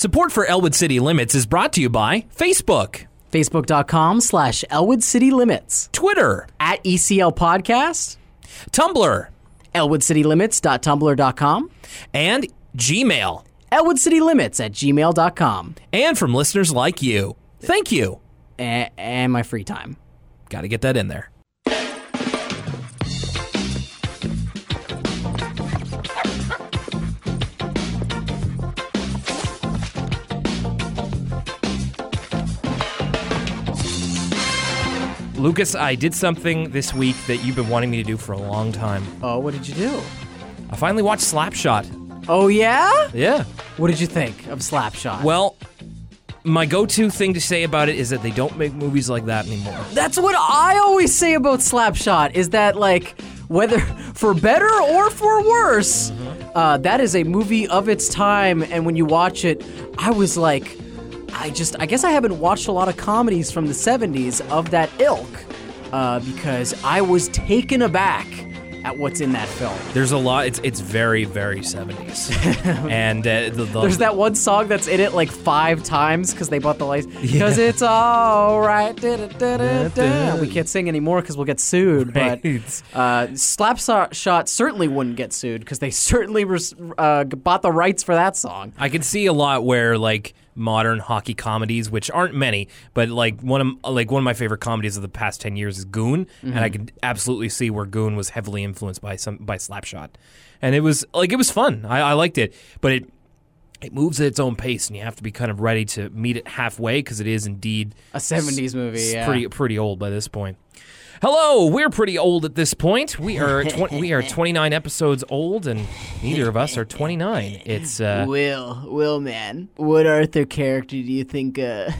Support for Elwood City Limits is brought to you by Facebook, Facebook.com slash Elwood City Limits. Twitter, At ECL Podcast, Tumblr, ElwoodCityLimits.tumblr.com, and Gmail. ElwoodCityLimits at gmail.com. And from listeners like you. Thank you. A- and my free time. Got to get that in there. Lucas, I did something this week that you've been wanting me to do for a long time. Oh, what did you do? I finally watched Slapshot. Oh, yeah? Yeah. What did you think of Slapshot? Well, my go-to thing to say about it is that they don't make movies like that anymore. That's what I always say about Slapshot is that like whether for better or for worse, uh, that is a movie of its time. And when you watch it, I was like, I just I guess I haven't watched a lot of comedies from the '70s of that ilk uh, because I was taken aback at what's in that film. There's a lot. It's it's very very 70s, and uh, the, the, There's that one song that's in it like five times because they bought the license. Because it's all right. da-da-da-da-da. We can't sing anymore because we'll get sued. But Right. uh, Slapshot certainly wouldn't get sued because they certainly res- uh, bought the rights for that song. I can see a lot where like modern hockey comedies, which aren't many, but like one of like one of my favorite comedies of the past ten years is Goon, and I mm-hmm. can absolutely see where Goon was heavily influenced by some by Slapshot, and it was like it was fun. I, I liked it, but it it moves at its own pace, and you have to be kind of ready to meet it halfway because it is indeed A 70s movie, yeah. pretty pretty old by this point. Hello, we're pretty old at this point. We are tw- we are 29 episodes old, and neither of us are 29. It's uh, Will, Will, man, what Arthur character do you think uh,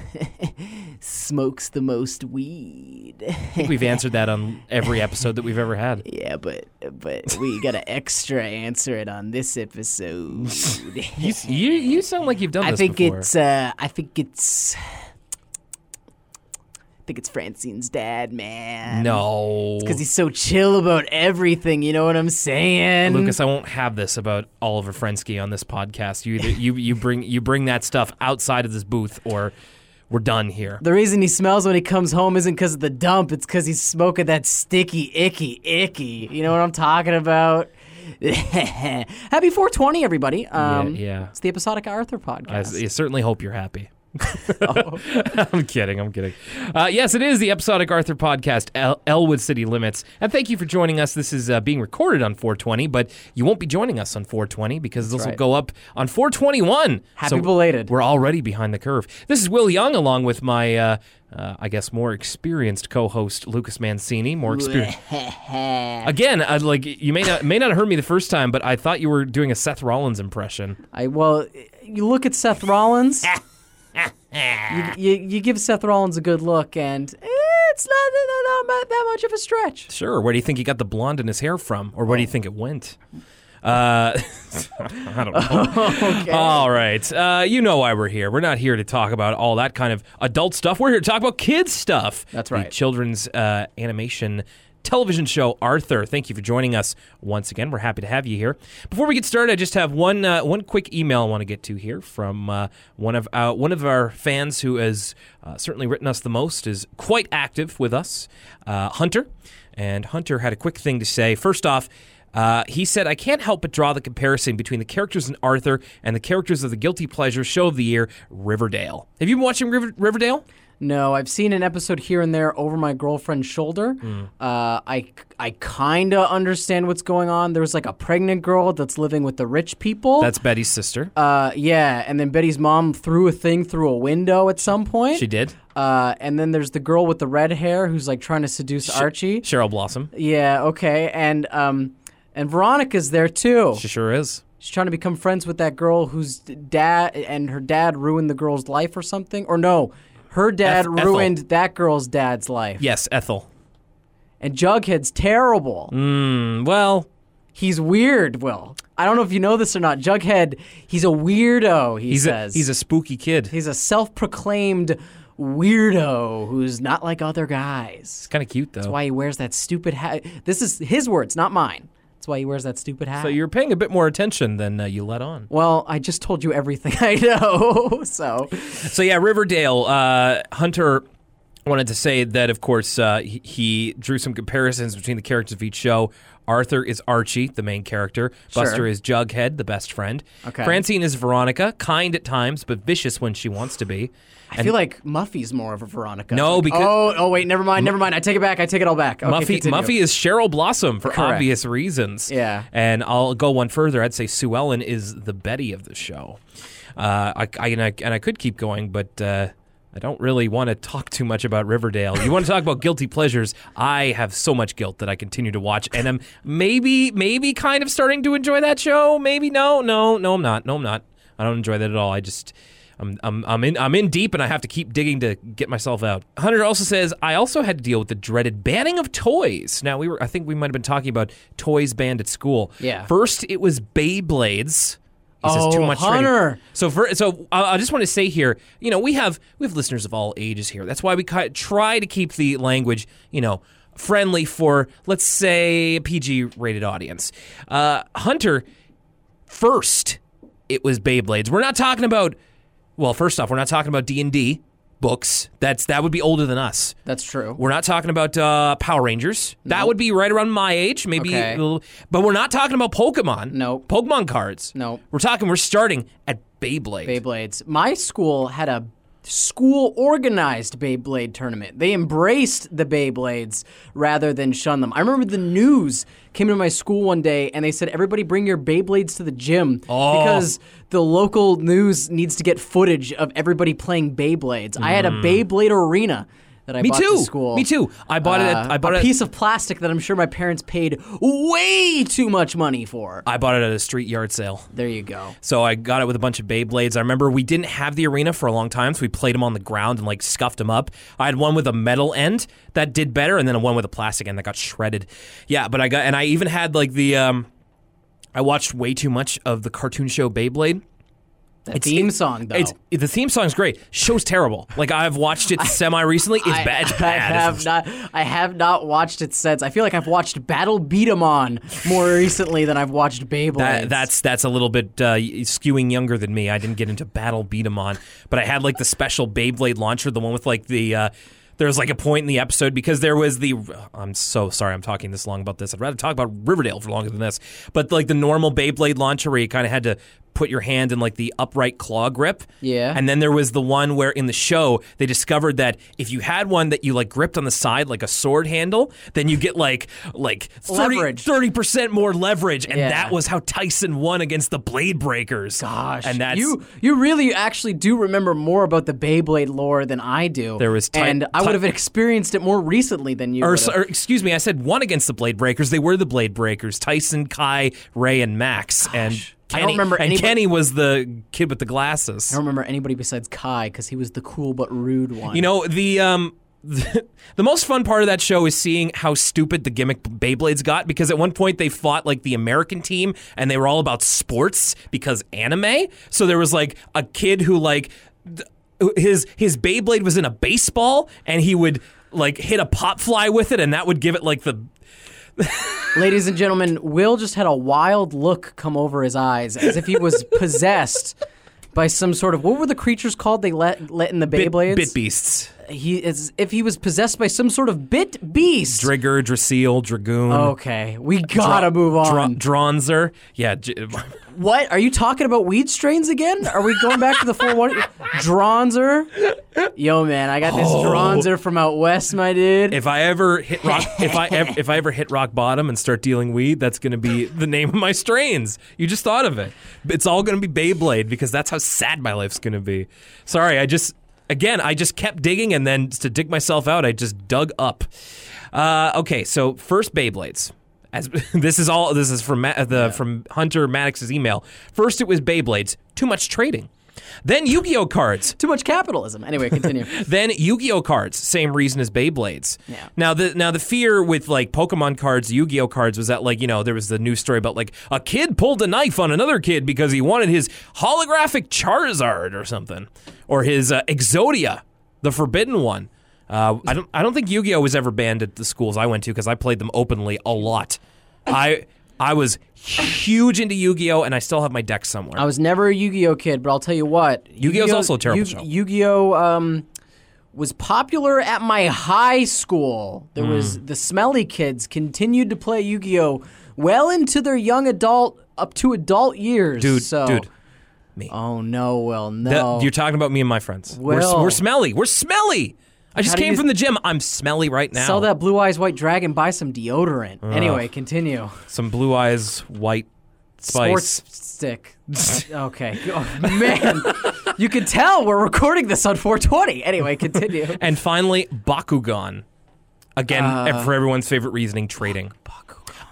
smokes the most weed? I think we've answered that on every episode that we've ever had. Yeah, but but we got to extra answer it on this episode. You, you, you sound like you've done I this think before. it's uh I think it's think it's Francine's dad, man. no. because he's so chill about everything. You know what I'm saying, Lucas, I won't have this about Oliver Frensky on this podcast. You either you, you bring you bring that stuff outside of this booth, or we're done here. The reason he smells when he comes home isn't because of the dump. It's because he's smoking that sticky, icky, icky. You know what I'm talking about? Happy 420, everybody. Um, yeah. It's the Episodic Arthur I, podcast. I certainly hope you're happy. Oh. I'm kidding. I'm kidding. Uh, yes, it is the episodic Arthur podcast, El- Elwood City Limits, and thank you for joining us. This is uh, being recorded on 420, but you won't be joining us on 420 because this will go up on 421. Happy belated. We're already behind the curve. This is Will Young, along with my, uh, uh, I guess, more experienced co-host Lucas Mancini. More experienced. Again, uh, like you may not may not have heard me the first time, but I thought you were doing a Seth Rollins impression. I well, you look at Seth Rollins. you, you, you give Seth Rollins a good look, and it's not, not that much of a stretch. Sure. Where do you think he got the blonde in his hair from, or where do you think it went? Uh, I don't know. okay. All right. Uh, you know why we're here. We're not here to talk about all that kind of adult stuff. We're here to talk about kids stuff. That's The right. children's uh, animation television show Arthur. Thank you for joining us once again. We're happy to have you here. Before we get started, I just have one uh, one quick email I want to get to here from uh, one of uh, one of our fans who has uh, certainly written us the most. is quite active with us, uh, Hunter. And Hunter had a quick thing to say. First off. Uh, he said, I can't help but draw the comparison between the characters in Arthur and the characters of the Guilty Pleasure show of the year, Riverdale. Have you been watching River- Riverdale? No, I've seen an episode here and there over my girlfriend's shoulder. Hmm. Uh, I I kind of understand what's going on. There's like a pregnant girl that's living with the rich people. That's Betty's sister. uh, yeah, and then Betty's mom threw a thing through a window at some point. she did. Uh, and then there's the girl with the red hair who's like trying to seduce Archie. Cheryl Blossom. Yeah, okay, and um, and Veronica's there too. She sure is. She's trying to become friends with that girl whose dad and her dad ruined the girl's life or something. Or no, her dad Eth- Ethel. ruined that girl's dad's life. Yes, Ethel. And Jughead's terrible. Mm, well, He's weird, Will. I don't know if you know this or not. Jughead, he's a weirdo, he he's a, says. he's a spooky kid. he's a self-proclaimed weirdo who's not like other guys. It's kind of cute though. That's why he wears that stupid hat. This is his words, not mine. That's why he wears that stupid hat. So you're paying a bit more attention than uh, you let on. well, I just told you everything I know. so So yeah, Riverdale. Uh, Hunter wanted to say that, of course, uh, he, he drew some comparisons between the characters of each show. Arthur is Archie, the main character. Sure. Buster is Jughead, the best friend. Okay. Francine is Veronica, kind at times, but vicious when she wants to be. I feel like Muffy's more of a Veronica. No, Like, because- oh, oh wait, never mind, never mind. I take it back. I take it all back. Okay, Muffy, continue. Muffy is Cheryl Blossom for Correct. obvious reasons. Yeah. And I'll go one further. I'd say Sue Ellen is the Betty of the show. Uh, I, I, and, I, and I could keep going, but uh, I don't really want to talk too much about Riverdale. You want to talk about guilty pleasures? I have so much guilt that I continue to watch, and I'm maybe, maybe kind of starting to enjoy that show. Maybe no, no, no, I'm not. No, I'm not. I don't enjoy that at all. I just. I'm, I'm, I'm in I'm in deep and I have to keep digging to get myself out. Hunter also says I also had to deal with the dreaded banning of toys. Now we were I think we might have been talking about toys banned at school. Yeah. First it was Beyblades. He says Oh, too much trading. Hunter. So for so I I just want to say here, you know, we have we have listeners of all ages here. That's why we try to keep the language, you know, friendly for let's say a PG rated audience. Uh, Hunter, first it was Beyblades. We're not talking about. Well, first off, we're not talking about D and D books. That's that would be older than us. That's true. We're not talking about uh, Power Rangers. That would be right around my age, maybe. Okay. a little- but we're not talking about Pokemon. Nope. Pokemon cards. Nope. We're talking. We're starting at Beyblade. Beyblades. My school had a school organized Beyblade tournament. They embraced the Beyblades rather than shun them. I remember the news came to my school one day and they said everybody bring your Beyblades to the gym Oh. because the local news needs to get footage of everybody playing Beyblades. I had a hmm. Beyblade arena that I. Me bought too. to school. Me too. I bought it. At, Uh, I bought a it. piece of plastic that I'm sure my parents paid way too much money for. I bought it at a street yard sale. There you go. So I got it with a bunch of Beyblades. I remember we didn't have the arena for a long time, so we played them on the ground and like scuffed them up. I had one with a metal end that did better, and then one with a plastic end that got shredded. Yeah, but I got and I even had like the um, I watched way too much of the cartoon show Beyblade. The theme song though. It's the theme song's great. Show's terrible. Like I've watched it semi recently. It's I, bad. It's I have not. I have not watched it since. I feel like I've watched Battle B-Daman more recently than I've watched Beyblade. That, that's that's a little bit uh, skewing younger than me. I didn't get into Battle B-Daman, but I had like the special Beyblade launcher, the one with like the. Uh, there was like a point in the episode because there was the. I'm so sorry I'm talking this long about this. I'd rather talk about Riverdale for longer than this. But like the normal Beyblade launcher where you kind of had to put your hand in like the upright claw grip. Yeah. And then there was the one where in the show they discovered that if you had one that you like gripped on the side like a sword handle, then you get like like 30, Leverage. 30% more leverage. And Yeah. that was how Tyson won against the Blade Breakers. Gosh, and that's you. You really actually do remember more about the Beyblade lore than I do. There was Ty- and I would have experienced it more recently than you. or, or excuse me, I said one against the Blade Breakers. They were the Blade Breakers: Tyson, Kai, Ray, and Max. and I don't remember And Kenny was the kid with the glasses. I don't remember anybody besides Kai because he was the cool but rude one. You know the um. The, most fun part of that show is seeing how stupid the gimmick Beyblades got because at one point they fought like the American team and they were all about sports because anime. So there was like a kid who like th- his his Beyblade was in a baseball and he would like hit a pop fly with it and that would give it like the Ladies and gentlemen, Will just had a wild look come over his eyes as if he was possessed by some sort of what were the creatures called they let let in the bit, Beyblades? bit beasts. He it's if he was possessed by some sort of bit beast. Driger, Draciel, Dragoon. okay, we gotta move on. Dra- Dranzer. Yeah. j- what are you talking about? Weed strains again? Are we going back to the four one? Dranzer. Yo, man, I got this Oh. Dranzer from out west, my dude. If I ever hit rock, if I ev- if I ever hit rock bottom and start dealing weed, that's going to be the name of my strains. You just thought of it. It's all going to be Beyblade because that's how sad my life's going to be. Sorry, I just again I just kept digging and then to dig myself out, I just dug up. Uh, okay, so first Beyblades. As this is all this is from Ma- the from Hunter Maddox's email. First, it was Beyblades. Too much trading. Then Yu-Gi-Oh cards. Too much capitalism. Anyway, continue. Then Yu-Gi-Oh cards, same reason as Beyblades. Yeah. Now the now the fear with like Pokemon cards, Yu-Gi-Oh cards was that like you know there was the news story about like a kid pulled a knife on another kid because he wanted his holographic Charizard or something, or his uh, Exodia, the forbidden one. Uh, I don't I don't think Yu-Gi-Oh was ever banned at the schools I went to because I played them openly a lot. I I was huge into Yu-Gi-Oh, and I still have my deck somewhere. I was never a Yu-Gi-Oh kid, but I'll tell you what. Yu-Gi-Oh's also a terrible Yu- show. Yu-Gi-Oh um, was popular at my high school. There Hmm. was the smelly kids continued to play Yu-Gi-Oh well into their young adult up to adult years. dude, so, dude. Me. Oh no, well That- no. you're talking about me and my friends. we're, Well- we're smelly. We're smelly. I just How do came you- from the gym. I'm smelly right now. Sell that blue eyes white dragon. Buy some deodorant. Anyway, continue. Some blue eyes, white spice. Sports stick. okay. Oh, man, you can tell we're recording this on 420. Anyway, continue. And finally, Bakugan. Again, Uh, for everyone's favorite reasoning, trading.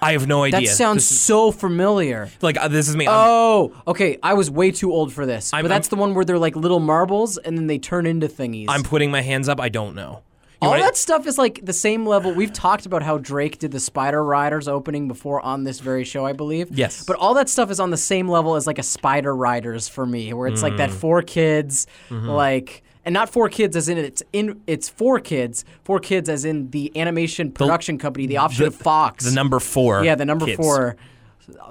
I have no idea. That sounds so familiar. like uh, this is me. I'm- Oh, okay. I was way too old for this. I'm- but that's the one where they're like little marbles and then they turn into thingies. I'm putting my hands up. I don't know. You All that stuff is like the same level. We've talked about how Drake did the Spider Riders opening before on this very show, I believe. Yes. But all that stuff is on the same level as like a Spider Riders for me, where it's like Mm. that four kids, Mm-hmm. like, and not four kids as in it's in it's four kids, four kids as in the animation production company, the offshoot of Fox. the number four. yeah, the number kids. four.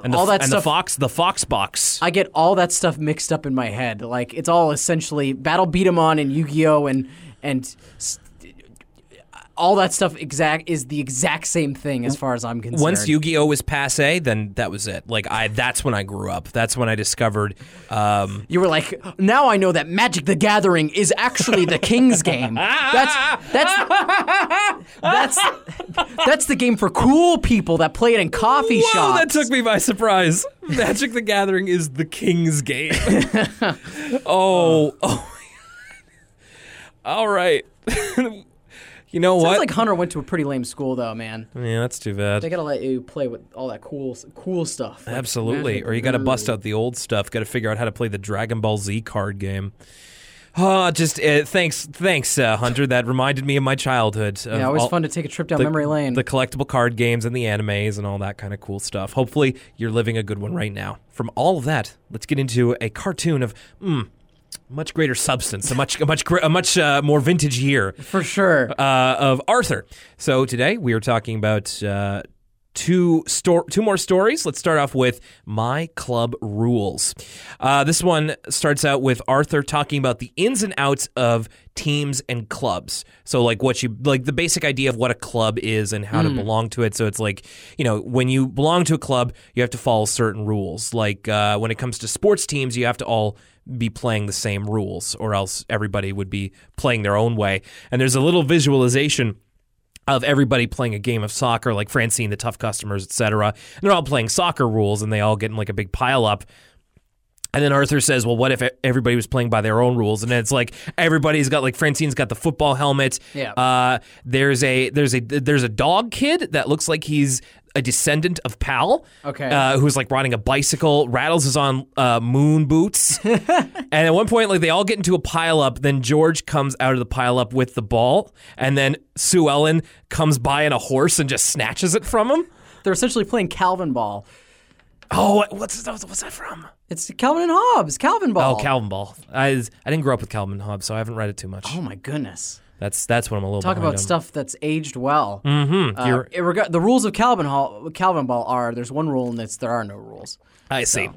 And the, all that and stuff. the Fox, the Fox box. I get all that stuff mixed up in my head. Like it's all essentially Battle B-Daman and Yu-Gi-Oh and and all that stuff exact is the exact same thing as far as I'm concerned. Once Yu-Gi-Oh was passe, then that was it. Like I, that's when I grew up. That's when I discovered. Um, you were like, now I know that Magic the Gathering is actually the King's game. That's that's that's that's the game for cool people that play it in coffee Whoa, shops. that took me by surprise. Magic the Gathering is the king's game. oh, oh. All right. you know what? Sounds what? like Hunter went to a pretty lame school though, man. yeah, that's too bad. They gotta let you play with all that cool cool stuff. Like Absolutely. Magic. Or you got to bust out the old stuff. Got to figure out how to play the Dragon Ball Z card game. Oh, just uh, thanks, thanks, uh, Hunter. That reminded me of my childhood. of Yeah, always all- fun to take a trip down the, memory lane. The collectible card games and the animes and all that kind of cool stuff. Hopefully, you're living a good one right now. From all of that, let's get into a cartoon of mm, much greater substance, a much, a much, a much uh, more vintage year For sure. uh, of Arthur. So today we are talking about uh, two sto- two more stories. Let's start off with My Club Rules. Uh, this one starts out with Arthur talking about the ins and outs of teams and clubs. So like what you like the basic idea of what a club is and how to belong to it. So it's like you know when you belong to a club, you have to follow certain rules. Like uh, when it comes to sports teams, you have to all be playing the same rules, or else everybody would be playing their own way. And there's a little visualization of everybody playing a game of soccer, like Francine, the tough customers, etc. And they're all playing soccer rules, and they all get in like a big pile up. And then Arthur says, "Well, what if everybody was playing by their own rules?" And then it's like everybody's got like Francine's got the football helmet. Yeah. Uh, there's a there's a there's a dog kid that looks like he's a descendant of Pal. Okay. Uh, who's like riding a bicycle. Rattles is on uh, moon boots. and at one point, like they all get into a pile up. Then George comes out of the pile up with the ball, and then Sue Ellen comes by in a horse and just snatches it from him. They're essentially playing Calvin Ball. Oh, what's what's that from? It's Calvin and Hobbes, Calvin Ball. Oh, Calvin Ball. I I didn't grow up with Calvin Hobbes, so I haven't read it too much. Oh my goodness. That's that's what I'm a little Talk about on. stuff that's aged well. Mm-hmm. Uh, rega- the rules of Calvin Hall, Calvin Ball are there's one rule and it's there are no rules. I see.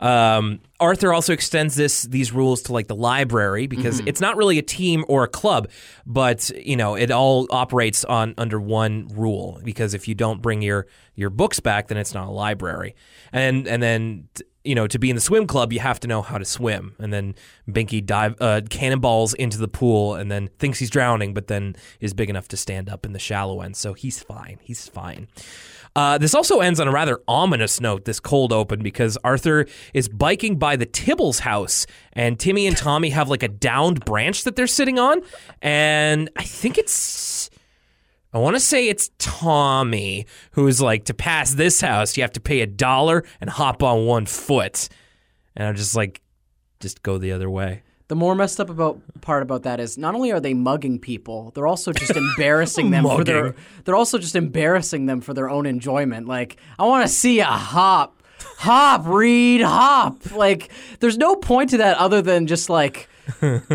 Um, Arthur also extends this these rules to like the library because Mm-hmm. it's not really a team or a club, but you know it all operates on under one rule. Because if you don't bring your your books back, then it's not a library. And and then you know to be in the swim club, you have to know how to swim. And then Binky dive uh, cannonballs into the pool and then thinks he's drowning, but then is big enough to stand up in the shallow end, so he's fine. He's fine. Uh, this also ends on a rather ominous note, this cold open, because Arthur is biking by the Tibbles house, and Timmy and Tommy have like a downed branch that they're sitting on. And I think it's. I want to say it's Tommy who's like, to pass this house, you have to pay a dollar and hop on one foot. And I'm just like, just go the other way. The more messed up about part about that is not only are they mugging people, they're also just embarrassing them for their. They're also just embarrassing them for their own enjoyment. Like I want to see a hop, hop, read, hop. Like there's no point to that other than just like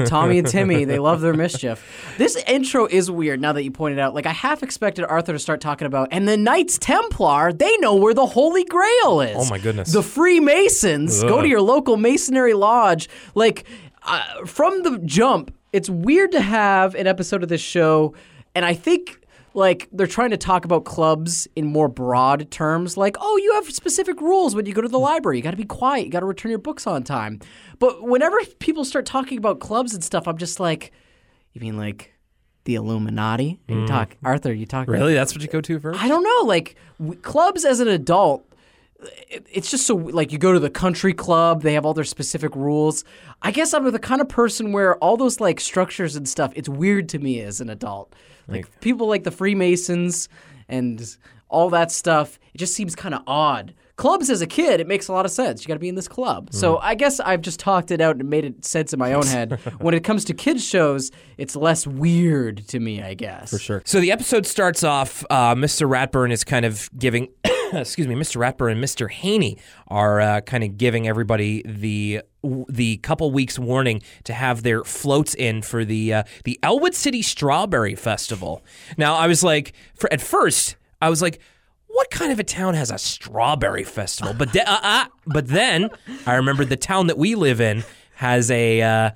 Tommy and Timmy, they love their mischief. This intro is weird now that you pointed out. Like, I half expected Arthur to start talking about, and the Knights Templar, they know where the Holy Grail is. Oh, my goodness. The Freemasons, go to your local Masonry lodge. Like, uh, from the jump, it's weird to have an episode of this show, and I think. Like they're trying to talk about clubs in more broad terms, like, oh, you have specific rules when you go to the mm. library. You got to be quiet. You got to return your books on time. But whenever people start talking about clubs and stuff, I'm just like, you mean like the Illuminati? And you mm. talk, Arthur, you talk. Really? That's what you go to first? I don't know. Like w- clubs as an adult, it- it's just so like you go to the country club. They have all their specific rules. I guess I'm the kind of person where all those like structures and stuff. It's weird to me as an adult. Like people like the Freemasons and all that stuff. It just seems kind of odd. Clubs as a kid, it makes a lot of sense. You got to be in this club. So I guess I've just talked it out and made it sense in my own head. when it comes to kids shows, it's less weird to me. I guess. For Sure. So the episode starts off. Uh, Mr. Ratburn is kind of giving, excuse me, Mr. Ratburn and Mr. Haney are uh, kind of giving everybody the the couple weeks warning to have their floats in for the uh, the Elwood City Strawberry Festival. Now I was like, for at first I was like. What kind of a town has a strawberry festival? But de- uh, uh, but then I remembered the town that we live in has a uh,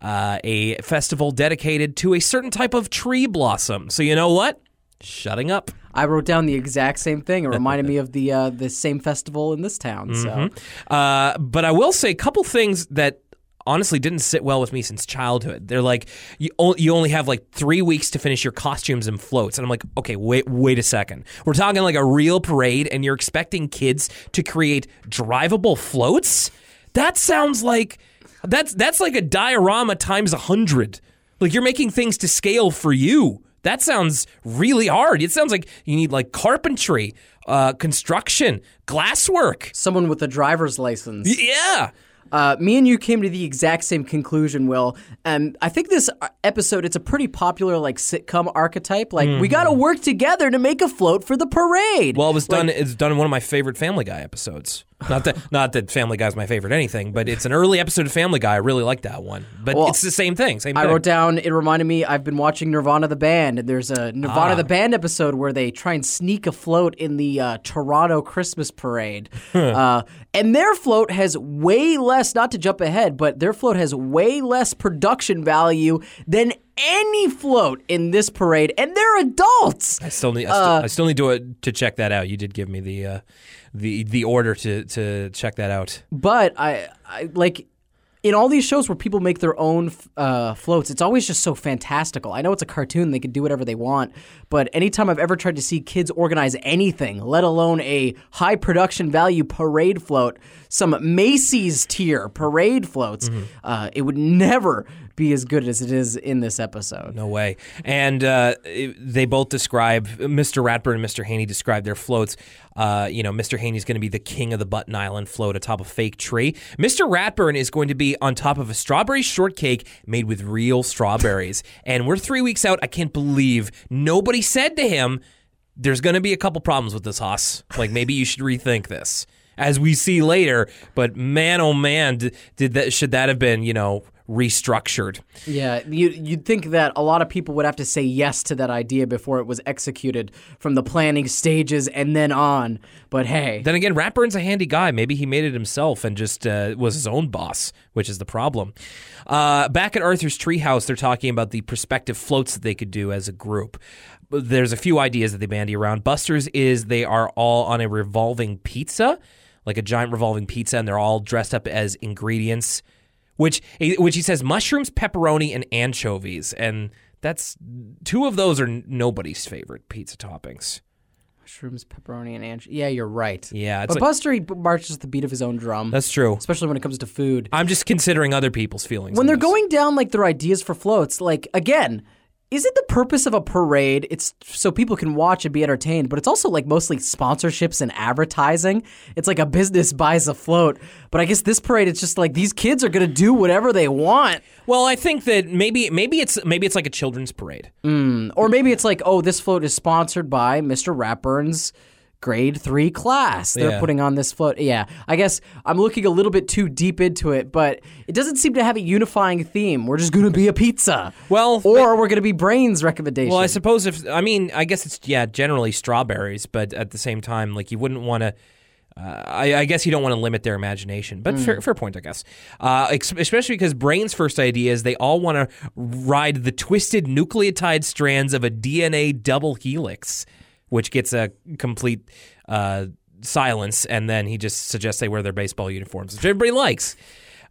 uh, a festival dedicated to a certain type of tree blossom. So you know what? Shutting up. I wrote down the exact same thing. It reminded me of the uh, the same festival in this town. So Uh, but I will say a couple things that honestly didn't sit well with me since childhood. They're like you o- you only have like three weeks to finish your costumes and floats, and I'm like, okay, wait wait a second. We're talking like a real parade, and you're expecting kids to create drivable floats. That sounds like that's that's like a diorama times a hundred. Like you're making things to scale for you. That sounds really hard. It sounds like you need like carpentry, uh, construction, glasswork. someone with a driver's license. Yeah. Uh, me and you came to the exact same conclusion, Will. And I think this uh, episode, it's a pretty popular like sitcom archetype. Like we got to work together to make a float for the parade. Well, it was done. It's done in one of my favorite Family Guy episodes. Not that, not that Family Guy's my favorite anything, but it's an early episode of Family Guy. I really like that one. But Well, it's the same thing. Same I thing. wrote down. It reminded me. I've been watching Nirvana the band, and there's a Nirvana Ah. the band episode where they try and sneak a float in the uh, Toronto Christmas parade, uh, and their float has way less. Not to jump ahead, but their float has way less production value than any float in this parade, and they're adults. I still need. I, uh, still, I still need to uh, to check that out. You did give me the uh, the the order to to check that out. But I, I like in all these shows where people make their own uh, floats, it's always just so fantastical. I know it's a cartoon; they can do whatever they want. But anytime I've ever tried to see kids organize anything, let alone a high production value parade float, some Macy's tier parade floats, uh, it would never be as good as it is in this episode. No way. And uh, it- they both describe Mr. Ratburn and Mr. Haney describe their floats. Uh, you know, Mr. Haney's going to be the king of the Button Island float atop a fake tree. Mr. Ratburn is going to be on top of a strawberry shortcake made with real strawberries. and we're three weeks out. I can't believe nobody said to him, "There's going to be a couple problems with this, Haas. Like maybe you should rethink this." As we see later, but man, oh man, did, did that should that have been you know restructured? Yeah, you, you'd think that a lot of people would have to say yes to that idea before it was executed from the planning stages and then on. But hey, Then again, Ratburn's a handy guy. Maybe he made it himself and just uh, was his own boss, which is the problem. Uh, back at Arthur's treehouse, they're talking about the prospective floats that they could do as a group. There's a few ideas that they bandy around. Buster's is they are all on a revolving pizza, like a giant revolving pizza, and they're all dressed up as ingredients, which which he says mushrooms, pepperoni, and anchovies, and that's two of those are nobody's favorite pizza toppings. mushrooms, pepperoni, and anch. Yeah, you're right. Yeah, it's but like- Buster he marches to the beat of his own drum, That's true. especially when it comes to food. I'm just considering other people's feelings. when they're this. going down like their ideas for floats, like again, is it the purpose of a parade? It's so people can watch and be entertained, but it's also like mostly sponsorships and advertising. It's like a business buys a float, but I guess this parade it's just like these kids are gonna do whatever they want. Well, I think that maybe maybe it's maybe it's like a children's parade. Mm, or maybe it's like, oh, this float is sponsored by Mr. Ratburn's grade three class. They're Yeah. putting on this float. Yeah, I guess I'm looking a little bit too deep into it, but it doesn't seem to have a unifying theme. We're just going to be a pizza. Well, or we're going to be brains recommendation. Well, I suppose if I mean, I guess it's yeah, generally strawberries, but at the same time, like you wouldn't want to. Uh, I, I guess you don't want to limit their imagination, but fair, fair point, I guess. Uh, ex- especially because Brain's first idea is they all want to ride the twisted nucleotide strands of a DNA double helix, which gets a complete uh, silence, and then he just suggests they wear their baseball uniforms, which everybody likes.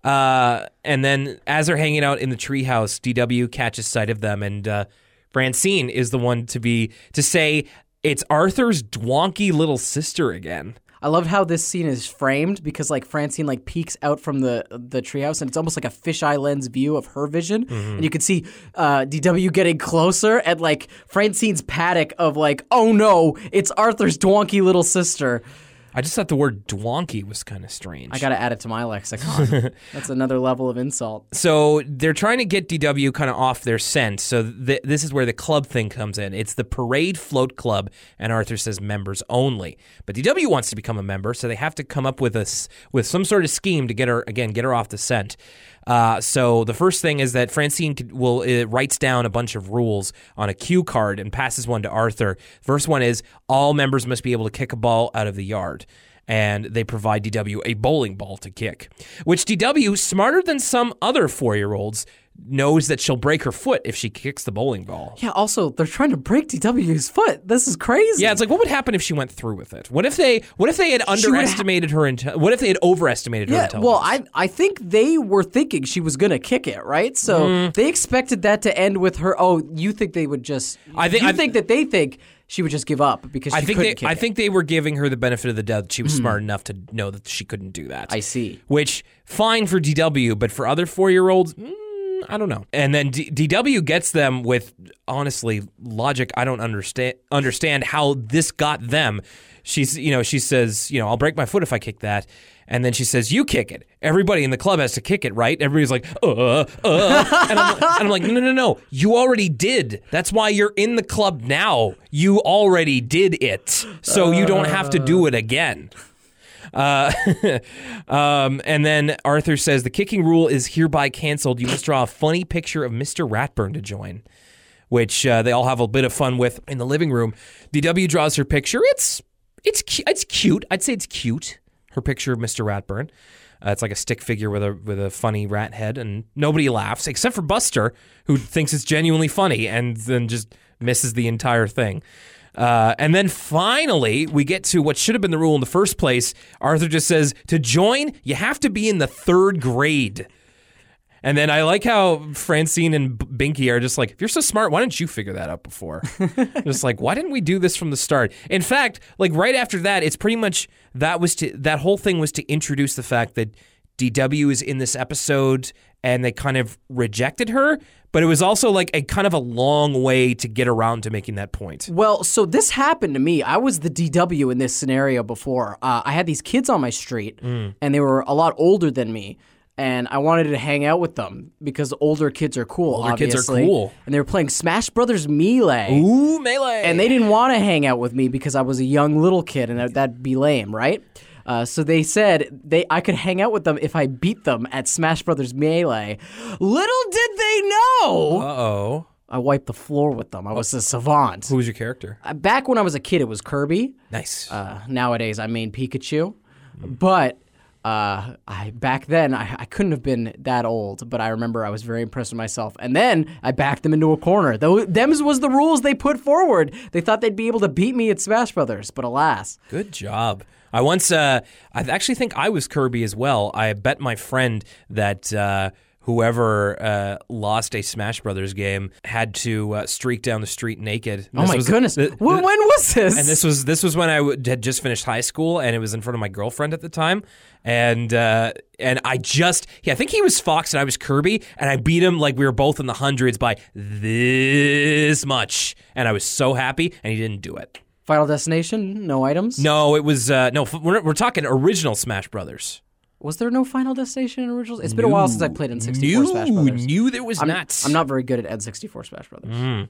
Uh, and then as they're hanging out in the treehouse, DW catches sight of them, and uh, Francine is the one to be to say it's Arthur's dwonky little sister again. I love how this scene is framed because like Francine like peeks out from the the treehouse and it's almost like a fisheye lens view of her vision, and you can see uh, DW getting closer and like Francine's panic of like, oh no, it's Arthur's donkey little sister. I just thought the word dwonky was kind of strange. I gotta add it to my lexicon. That's another level of insult. so they're trying to get DW kind of off their scent. So th- this is where the club thing comes in. It's the Parade Float Club, and Arthur says members only. But DW wants to become a member, so they have to come up with a with some sort of scheme to get her again, get her off the scent. Uh, so the first thing is that Francine will uh, writes down a bunch of rules on a cue card and passes one to Arthur. First one is all members must be able to kick a ball out of the yard and they provide DW a bowling ball to kick, which DW, smarter than some other four year olds, knows that she'll break her foot if she kicks the bowling ball. Yeah. Also, they're trying to break DW's foot. This is crazy. Yeah, it's like what would happen if she went through with it? What if they what if they had would ha- underestimated her inte- what if they had overestimated her Yeah, intelligence? well, I I think they were thinking she was gonna kick it, right? So Mm. they expected that to end with her. Oh, you think they would just? I think- you I- think that they think she would just give up because she I think couldn't they kick I it. think they were giving her the benefit of the doubt that she was smart enough to know that she couldn't do that. I see. which fine for DW, but for other four year olds, mm, I don't know. And then D- DW gets them with honestly logic. I don't understand understand how this got them. She's you know she says you know I'll break my foot if I kick that. And then she says, "You kick it. Everybody in the club has to kick it, right?" Everybody's like, "Uh, uh," and I'm, and I'm like, "No, no, no, no. You already did. That's why you're in the club now. You already did it, so you don't have to do it again." Uh, um, and then Arthur says the kicking rule is hereby canceled. You must draw a funny picture of Mr. Ratburn to join, which uh, they all have a bit of fun with in the living room. DW draws her picture. It's it's cu- it's cute. I'd say it's cute. Her picture of Mr. Ratburn. Uh, it's like a stick figure with a with a funny rat head, and nobody laughs except for Buster, who thinks it's genuinely funny, and then just misses the entire thing. Uh, and then finally, we get to what should have been the rule in the first place. Arthur just says to join, you have to be in the third grade. And then I like how Francine and Binky are just like, if you're so smart, why didn't you figure that out before? just like, why didn't we do this from the start? In fact, like right after that, it's pretty much that was to that whole thing was to introduce the fact that DW is in this episode and they kind of rejected her, but it was also like a kind of a long way to get around to making that point. Well, so this happened to me. I was the DW in this scenario before. Uh, I had these kids on my street, Mm. and they were a lot older than me. And I wanted to hang out with them because older kids are cool. Older kids are cool. And they were playing Smash Brothers Melee. Ooh, melee. and they didn't want to hang out with me because I was a young little kid, and that'd be lame, right? Uh, so they said they I could hang out with them if I beat them at Smash Brothers Melee. Little did they know, Uh oh. I wiped the floor with them. I was a savant. Who was your character? Uh, Back when I was a kid, it was Kirby. Nice. Uh, nowadays, I main Pikachu, but. Uh, I back then I, I couldn't have been that old, but I remember I was very impressed with myself. And then I backed them into a corner. Though them's was the rules they put forward. They thought they'd be able to beat me at Smash Brothers, but alas, Good job. I once, uh, I actually think I was Kirby as well. I bet my friend that uh, whoever uh, lost a Smash Brothers game had to uh, streak down the street naked. oh my was- goodness, th- when, when was this? and this was this was when I w- had just finished high school, and it was in front of my girlfriend at the time, and uh, and I just yeah, I think he was Fox and I was Kirby, and I beat him like we were both in the hundreds by this much, and I was so happy, and he didn't do it. Final Destination, no items. No, it was uh, no. We're, we're talking original Smash Brothers. Was there no Final Destination in originals? It's been a while since I played N64 Knew, Smash Brothers. knew there was I'm, not. I'm not very good at N64 Smash Brothers.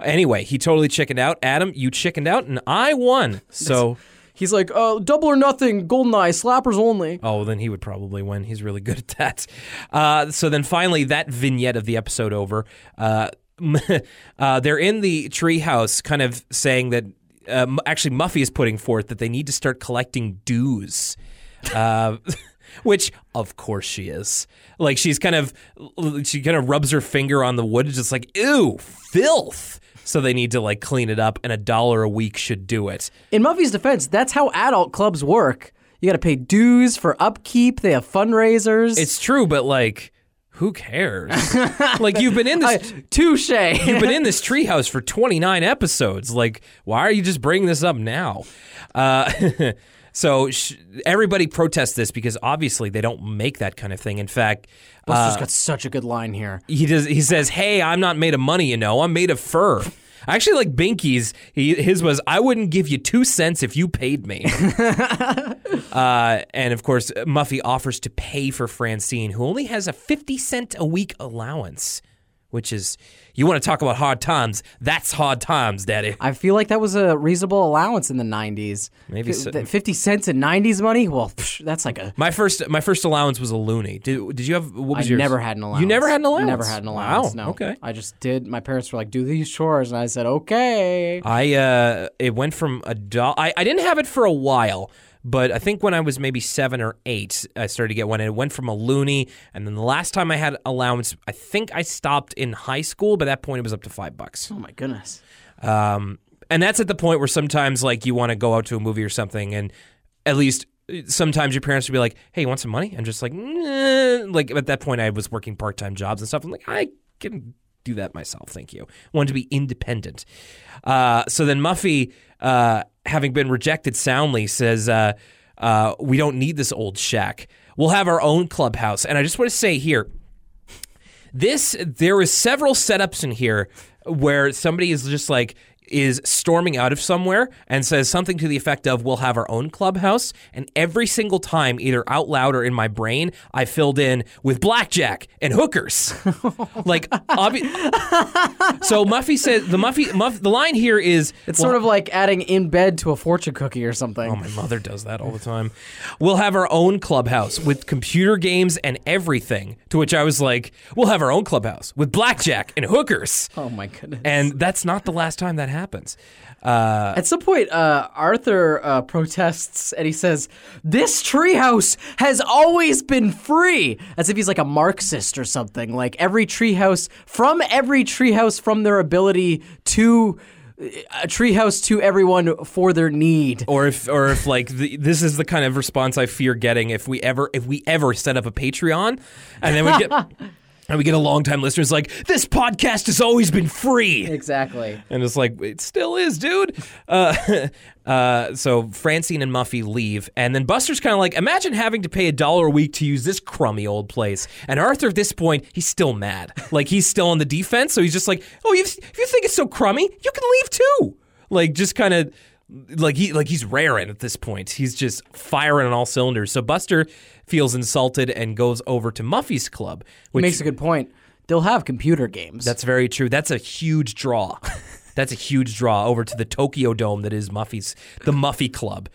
Anyway, he totally chickened out. Adam, you chickened out, and I won. So He's like, uh, double or nothing, Goldeneye, slappers only. Oh, then he would probably win. He's really good at that. Uh, so then finally, that vignette of the episode over. Uh, uh, they're in the treehouse, kind of saying that. Uh, actually, Muffy is putting forth that they need to start collecting dues. Which, of course, she is. Like she's kind of, she kind of rubs her finger on the wood, just like, ew, filth. So they need to like clean it up, and a dollar a week should do it. In Muffy's defense, that's how adult clubs work. You got to pay dues for upkeep. They have fundraisers. It's true, but like, who cares? like you've been in this. touche. You've been in this treehouse for 29 episodes. Like, why are you just bringing this up now? Uh, so sh- everybody protests this because obviously they don't make that kind of thing. In fact, Buster's got such a good line here. he does. He says, "Hey, I'm not made of money, you know. I'm made of fur." I actually like Binky's. He, his was, "I wouldn't give you two cents if you paid me." uh, and of course, Muffy offers to pay for Francine, who only has a 50 cent a week allowance, which is, you want to talk about hard times? That's hard times, Daddy. I feel like that was a reasonable allowance in the 90s. Maybe so. 50 cents in 90s money? Well, psh, that's like a. My first, my first allowance was a loonie. Did, did you have? What was I yours? never had an allowance. You never had an allowance. Never had an allowance. Wow. No. Okay. I just did. My parents were like, "Do these chores," and I said, "Okay." I uh, it went from a dollar. I, I didn't have it for a while, but I think when I was maybe seven or eight, I started to get one, and it went from a loonie. And then the last time I had allowance, I think I stopped in high school. By that point, it was up to five bucks. Oh my goodness. Um, and that's at the point where sometimes like you want to go out to a movie or something, and at least sometimes your parents would be like, "Hey, you want some money?" I'm just like, "Nah." like at that point, I was working part time jobs and stuff. I'm like, I can do that myself, thank you. wanted to be independent. Uh, so then Muffy, uh, having been rejected soundly, says, uh, uh, "We don't need this old shack. We'll have our own clubhouse." And I just want to say here, this there is several setups in here where somebody is just like is storming out of somewhere and says something to the effect of we'll have our own clubhouse and every single time either out loud or in my brain i filled in with blackjack and hookers like obvi- so muffy said the muffy muff the line here is It's sort of like adding in bed to a fortune cookie or something. Oh, my mother does that all the time. We'll have our own clubhouse with computer games and everything. To which I was like, we'll have our own clubhouse with blackjack and hookers. Oh my goodness. And that's not the last time that happens. Uh, At some point, uh, Arthur uh, protests and he says, This treehouse has always been free. As if he's like a Marxist or something. Like every treehouse, from every treehouse, from their ability to a treehouse to everyone for their need. or if, or if like the, this is the kind of response I fear getting if we ever, if we ever set up a Patreon, and then we get, and we get a long longtime listeners like this podcast has always been free. Exactly. And it's like, it still is, dude. Uh, uh, so Francine and Muffy leave. And then Buster's kind of like, imagine having to pay a dollar a week to use this crummy old place. And Arthur, at this point, he's still mad. Like, he's still on the defense. So he's just like, oh, you if you think it's so crummy, you can leave too. Like, just kind of. Like he like he's raring at this point. He's just firing on all cylinders. So Buster feels insulted and goes over to Muffy's club, which Makes a good point. They'll have computer games. that's very true. That's a huge draw. That's a huge draw over to the Tokyo Dome that is Muffy's, the Muffy Club.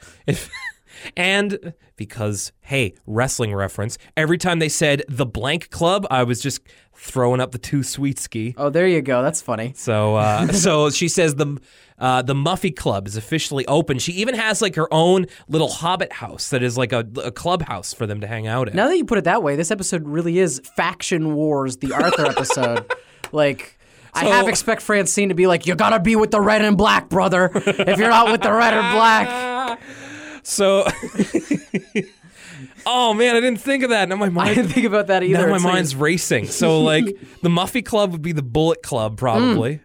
And because, hey, wrestling reference, every time they said the blank club, I was just throwing up the two sweet ski. oh, there you go. That's funny. So, uh, so she says the uh, the Muffy Club is officially open. She even has like her own little Hobbit house that is like a, a clubhouse for them to hang out in. Now that you put it that way, this episode really is Faction Wars, the Arthur episode. Like, I So- half expect Francine to be like, "You gotta be with the red and black, brother. If you're not with the red and black, So, oh man, I didn't think of that. Now my mind I didn't think about that either. Now my It's like- mind's racing. So like the Muffy Club would be the Bullet Club, probably.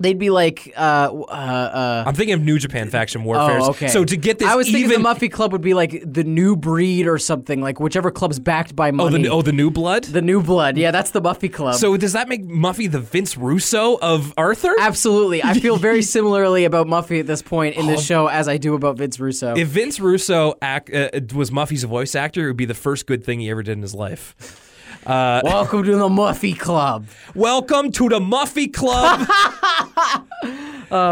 They'd be like, uh, uh, uh, I'm thinking of New Japan faction warfare. oh, okay. So to get this I was even, thinking the Muffy Club would be like the new breed or something, like whichever club's backed by oh money. the oh the new blood. The new blood. Yeah, that's the Muffy Club. so does that make Muffy the Vince Russo of Arthur? Absolutely. I feel very similarly about Muffy at this point in this show as I do about Vince Russo. If Vince Russo act, uh, was Muffy's voice actor, it would be the first good thing he ever did in his life. Uh, welcome to the Muffy Club. Welcome to the Muffy Club.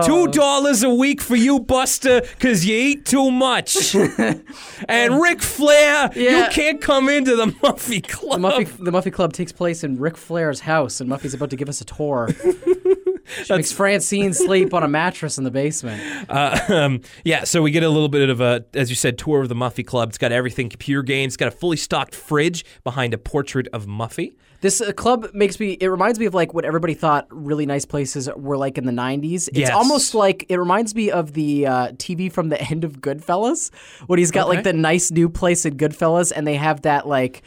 Two oh. dollars a week for you, Buster, because you eat too much. and Ric Flair, you can't come into the Muffy Club. The Muffy, the Muffy Club takes place in Ric Flair's house, and Muffy's about to give us a tour. she makes Francine sleep on a mattress in the basement. Uh, um, yeah, so we get a little bit of a, as you said, tour of the Muffy Club. It's got everything computer games. It's got a fully stocked fridge behind a portrait of Muffy. This uh, club makes me. It reminds me of like what everybody thought really nice places were like in the '90s. It's Yes. almost like it reminds me of the uh, TV from the end of Goodfellas, when he's got Okay. like the nice new place in Goodfellas, and they have that like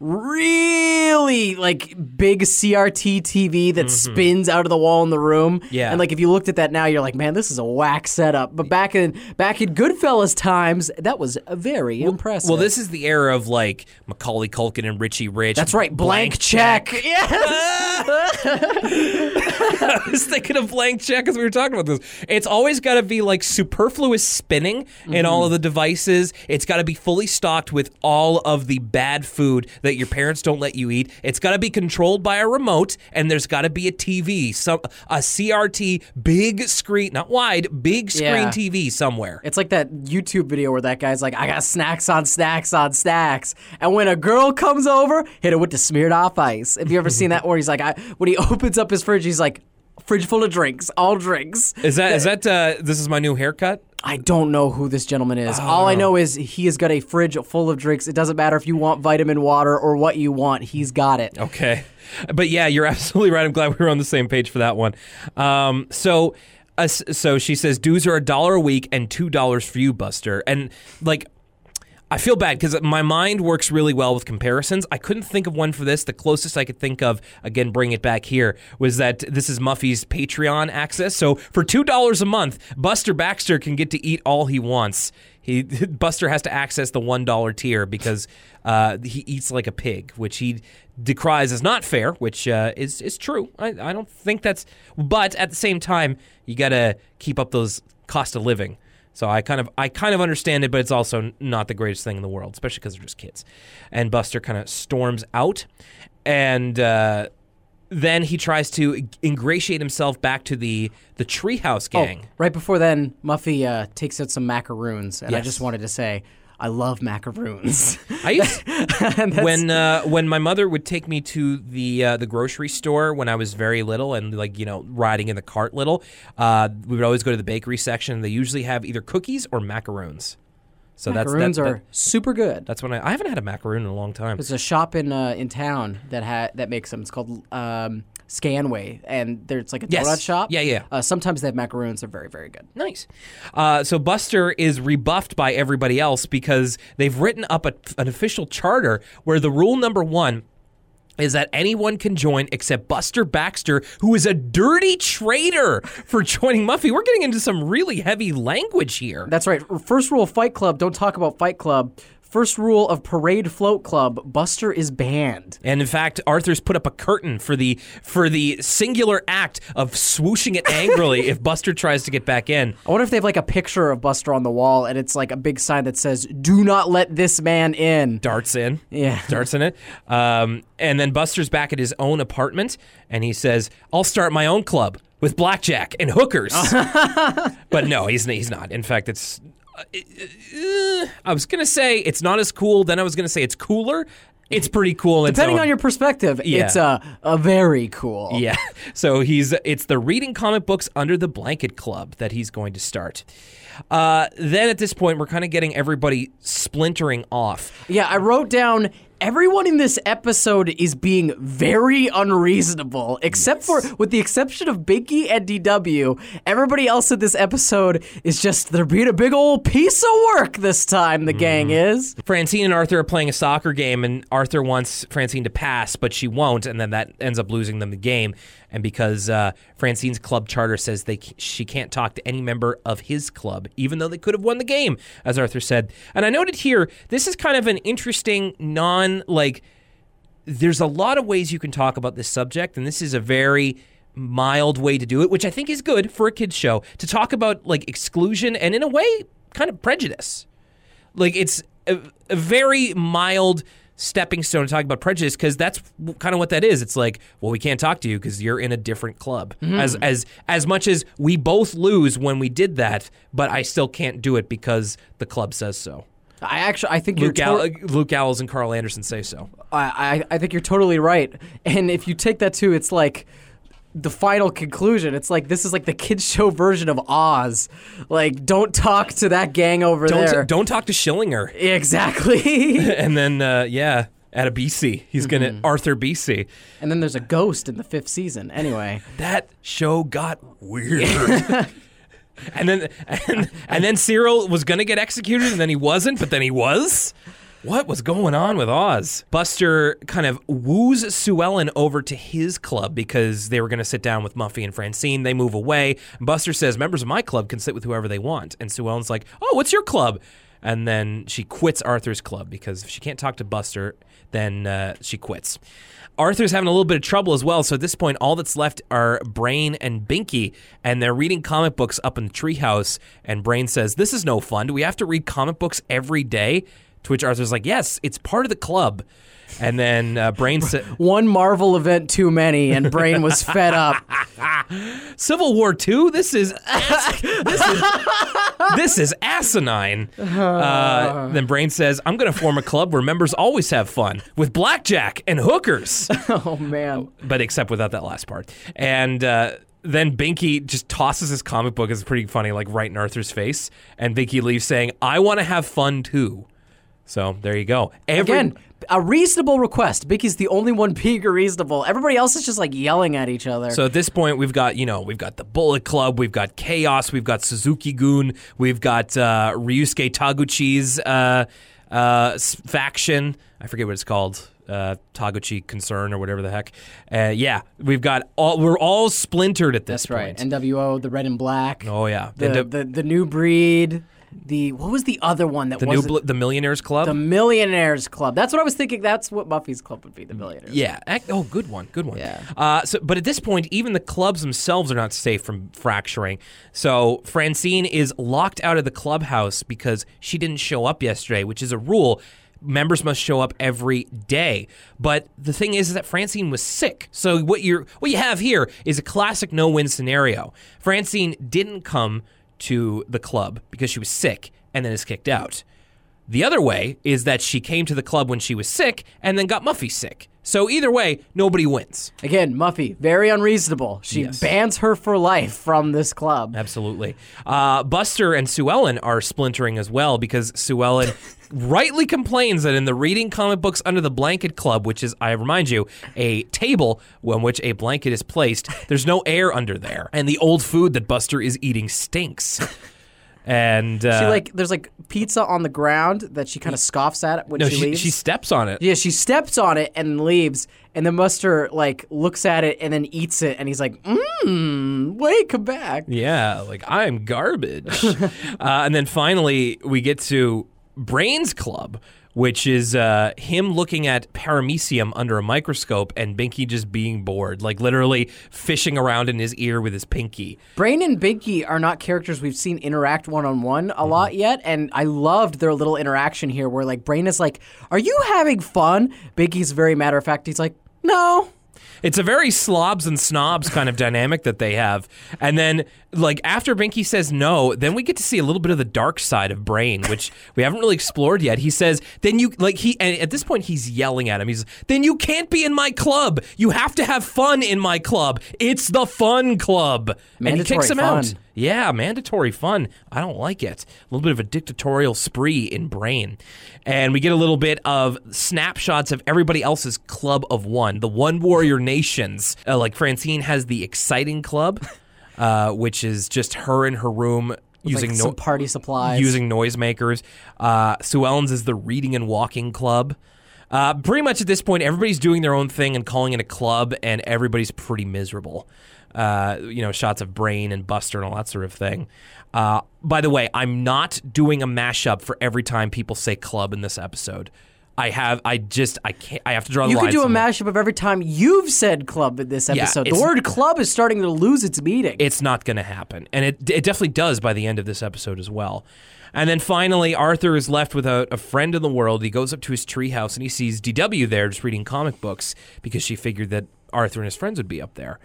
really like big CRT TV that spins out of the wall in the room. Mm-hmm. Yeah. and like if you looked at that now, you're like, man, this is a whack setup. But back in back in Goodfellas times, that was very impressive. Well, this is the era of like Macaulay Culkin and Richie Rich. that's right, blank, check. Yes. I was thinking of blank check as we were talking about this. It's always got to be like superfluous spinning in all of the devices. It's got to be fully stocked with all of the bad food that your parents don't let you eat. It's got to be controlled by a remote, and there's got to be a TV, some a CRT big screen, not wide, big screen Yeah. TV somewhere. It's like that YouTube video where that guy's like, I got snacks on snacks on snacks. And when a girl comes over, hit her with the Smirnoff Ice. Have you ever seen that where he's like, I, when he opens up his fridge, he's like, fridge full of drinks, all drinks. Is that is that uh, this is my new haircut? I don't know who this gentleman is. All I Oh. know is he has got a fridge full of drinks. It doesn't matter if you want vitamin water or what you want, he's got it. Okay. But yeah, you're absolutely right. I'm glad we were on the same page for that one. Um, so, uh, so she says dues are a dollar a week and two dollars for you, Buster. And like, I feel bad because my mind works really well with comparisons. I couldn't think of one for this. The closest I could think of, again, bring it back here, was that this is Muffy's Patreon access. So for two dollars a month, Buster Baxter can get to eat all he wants. He Buster has to access the one dollar tier because uh, he eats like a pig, which he decries as not fair, which uh, is is true. I, I don't think that's, but at the same time, you got to keep up those cost of living. So I kind of I kind of understand it, but it's also not the greatest thing in the world, especially because they're just kids. And Buster kind of storms out, and uh, then he tries to ingratiate himself back to the the treehouse gang. Oh, right before then, Muffy uh, takes out some macaroons. And I just wanted to say, I love macaroons. I used, when uh, when my mother would take me to the uh, the grocery store when I was very little and like you know riding in the cart little, uh, we would always go to the bakery section. They usually have either cookies or macaroons. So macaroons that's that, are that- super good. that's when I I haven't had a macaroon in a long time. There's a shop in uh, in town that ha- that makes them. It's called um, Scanway, and there's like a Yes. donut shop. Yeah, yeah. Uh, sometimes they have macaroons. They're very, very good. Nice. Uh, so Buster is rebuffed by everybody else because they've written up a, an official charter where the rule number one is that anyone can join except Buster Baxter, who is a dirty traitor for joining Muffy. We're getting into some really heavy language here. That's right. First rule of Fight Club: don't talk about Fight Club. First rule of Parade Float Club: Buster is banned. And in fact, Arthur's put up a curtain for the for the singular act of swooshing it angrily if Buster tries to get back in. I wonder if they have like a picture of Buster on the wall, and it's like a big sign that says, "Do not let this man in." Darts in. Yeah. Darts in it. Um, and then Buster's back at his own apartment and he says, I'll start my own club with blackjack and hookers. but no, he's, he's not. In fact, it's. uh, uh, I was going to say it's not as cool. Then I was going to say it's cooler. It's pretty cool. in its Depending own- on your perspective, Yeah. it's uh, a very cool. Yeah. So he's it's the reading comic books under the blanket club that he's going to start. Uh, then at this point, we're kind of getting everybody splintering off. Yeah, I wrote down everyone in this episode is being very unreasonable, except for, with the exception of Binky and DW, everybody else in this episode is just, they're being a big old piece of work this time, the gang is. Francine and Arthur are playing a soccer game, and Arthur wants Francine to pass, but she won't, and then that ends up losing them the game. And because uh, Francine's club charter says they she can't talk to any member of his club, even though they could have won the game, as Arthur said. And I noted here, this is kind of an interesting non like. There's a lot of ways you can talk about this subject, and this is a very mild way to do it, which I think is good for a kids show to talk about like exclusion and in a way kind of prejudice like it's a, a very mild stepping stone to talk about prejudice because that's kind of what that is. It's like, well, we can't talk to you because you're in a different club. Mm-hmm. As as as much as we both lose when we did that, but I still can't do it because the club says so. I actually I think you're Luke, Al- to- Luke Gallows and Karl Anderson say so. I, I I think you're totally right. And if you take that too, it's like the final conclusion. It's like this is like the kids show version of Oz. Like don't talk to that gang over Don't there. don't talk to Schillinger. Exactly. and then uh, yeah, Adebisi, he's gonna Arthur BC. and then there's a ghost in the fifth season. Anyway, That show got weird. and then and, and then Cyril was gonna get executed, and then he wasn't, but then he was. What was going on with Oz? Buster kind of woos Sue Ellen over to his club because they were going to sit down with Muffy and Francine. They move away. Buster says, Members of my club can sit with whoever they want. And Sue Ellen's like, Oh, what's your club? And then she quits Arthur's club because if she can't talk to Buster, then uh, she quits. Arthur's having a little bit of trouble as well. So at this point, all that's left are Brain and Binky, and they're reading comic books up in the treehouse. And Brain says, "This is no fun. Do we have to read comic books every day?" To which Arthur's like, "Yes, it's part of the club." And then uh, Brain said, one Marvel event too many, and Brain was fed up. "Civil War Two. This is this is this is asinine." Uh, then Brain says, "I'm going to form a club where members always have fun with blackjack and hookers." Oh man. but except without that last part. And uh, then Binky just tosses his comic book. It's pretty funny, like right in Arthur's face. And Binky leaves saying, "I want to have fun too." So there you go. Every, Again, a reasonable request. Binky's the only one being reasonable. Everybody else is just like yelling at each other. So at this point, we've got you know we've got the Bullet Club, we've got Chaos, we've got Suzuki-gun, we've got uh, Ryusuke Taguchi's uh, uh, faction. I forget what it's called. Uh, Taguchi Concern or whatever the heck. Uh, yeah, we've got all. We're all splintered at this point. That's right. NWO, the Red and Black. oh yeah, the, the, the the new breed. The what was the other one that the new was bl- the Millionaires Club. the Millionaires Club? That's what I was thinking. That's what Muffy's club would be. The Millionaires. Yeah. Oh, good one. Good one. Yeah. Uh, so, but at this point, even the clubs themselves are not safe from fracturing. So Francine is locked out of the clubhouse because she didn't show up yesterday, which is a rule. Members must show up every day. But the thing is, is that Francine was sick. So what you're what you have here is a classic no-win scenario. Francine didn't come to the club because she was sick and then is kicked out. The other way is that she came to the club when she was sick and then got Muffy sick. So either way, nobody wins. Again, Muffy, very unreasonable. She Yes. bans her for life from this club. Absolutely. Uh, Buster and Sue Ellen are splintering as well because Sue Ellen rightly complains that in the Reading Comic Books Under the Blanket Club, which is, I remind you, a table on which a blanket is placed, there's no air under there. And the old food that Buster is eating stinks. And uh, She like there's like pizza on the ground that she kind of scoffs at when no, she, she, leaves. she steps on it. yeah, she steps on it and leaves, and then Buster like looks at it and then eats it, and he's like, "Mmm, wait, come back." Yeah, like I'm garbage. uh, and then finally, we get to Brains Club, which is uh, him looking at paramecium under a microscope and Binky just being bored, like literally fishing around in his ear with his pinky. Brain and Binky are not characters we've seen interact one on one Mm-hmm. a lot yet, and I loved their little interaction here where like Brain is like, "Are you having fun?" Binky's very matter of fact. He's like, "No." It's a very slobs and snobs kind of dynamic that they have. And then, like, after Binky says no, then we get to see a little bit of the dark side of Brain, which we haven't really explored yet. He says, then you, like, he, and at this point, he's yelling at him. He's, then you can't be in my club. You have to have fun in my club. It's the fun club. and he kicks him fun. out. Yeah, mandatory fun. I don't like it. A little bit of a dictatorial spree in Brain. And we get a little bit of snapshots of everybody else's club of one, the One Warrior Nations. Uh, like Francine has the Exciting Club, uh, which is just her in her room using like no- party supplies. using noisemakers. Uh, Sue Ellen's is the Reading and Walking Club. Uh, pretty much at this point, everybody's doing their own thing and calling it a club, and everybody's pretty miserable. Uh, you know, shots of Brain and Buster and all that sort of thing. Uh, by the way, I'm not doing a mashup for every time people say club in this episode. I have. I just. I can't. I have to draw the You line. You could do a mashup of every time you've said club in this episode. the word club is starting to lose its meaning. it's not going to happen. And it, it definitely does by the end of this episode as well. And then finally, Arthur is left without a friend in the world. He goes up to his treehouse and he sees DW there just reading comic books because she figured that Arthur and his friends would be up there.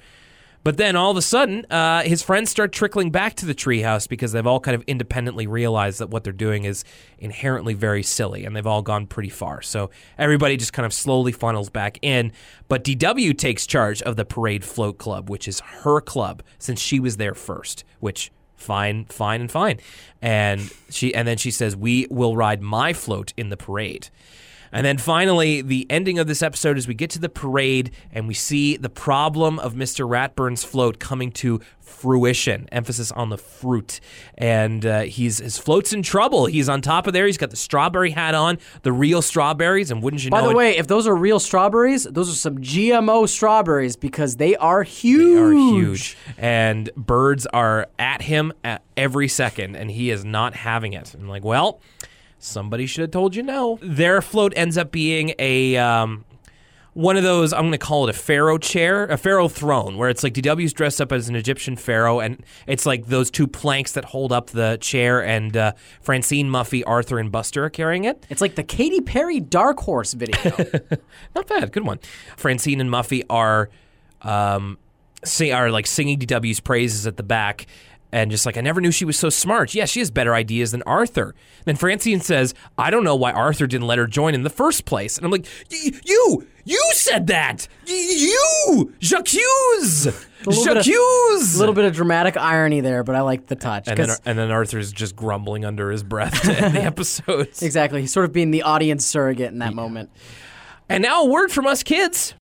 But then all of a sudden, uh, his friends start trickling back to the treehouse because they've all kind of independently realized that what they're doing is inherently very silly and they've all gone pretty far. So everybody just kind of slowly funnels back in. But DW takes charge of the Parade Float Club, which is her club since she was there first, which fine, fine, and fine. And she and then she says, We will ride my float in the parade. And then finally, the ending of this episode is we get to the parade and we see the problem of Mr. Ratburn's float coming to fruition. Emphasis on the fruit. And uh, he's his float's in trouble. He's on top of there. He's got the strawberry hat on, the real strawberries. And wouldn't you By know the it, way, if those are real strawberries, those are some GMO strawberries because they are huge. They are huge. And birds are at him at every second, and he is not having it. I'm like, well, somebody should have told you no. Their float ends up being a. Um, one of those, I'm going to call it a pharaoh chair, a pharaoh throne, where it's like DW's dressed up as an Egyptian pharaoh, and it's like those two planks that hold up the chair, and uh, Francine, Muffy, Arthur, and Buster are carrying it. It's like the Katy Perry Dark Horse video. Not bad. Good one. Francine and Muffy are um sing, are like singing DW's praises at the back and just like I never knew she was so smart. Yeah, she has better ideas than Arthur. Then Francine says, "I don't know why Arthur didn't let her join in the first place." And I'm like, "Y- "You, you said that. Y- You, Jacques, little bit of- Jacques." A little bit of dramatic irony there, but I like the touch. and then, and then Arthur's just grumbling under his breath to end the episodes. exactly, he's sort of being the audience surrogate in that moment. And now a word from us kids.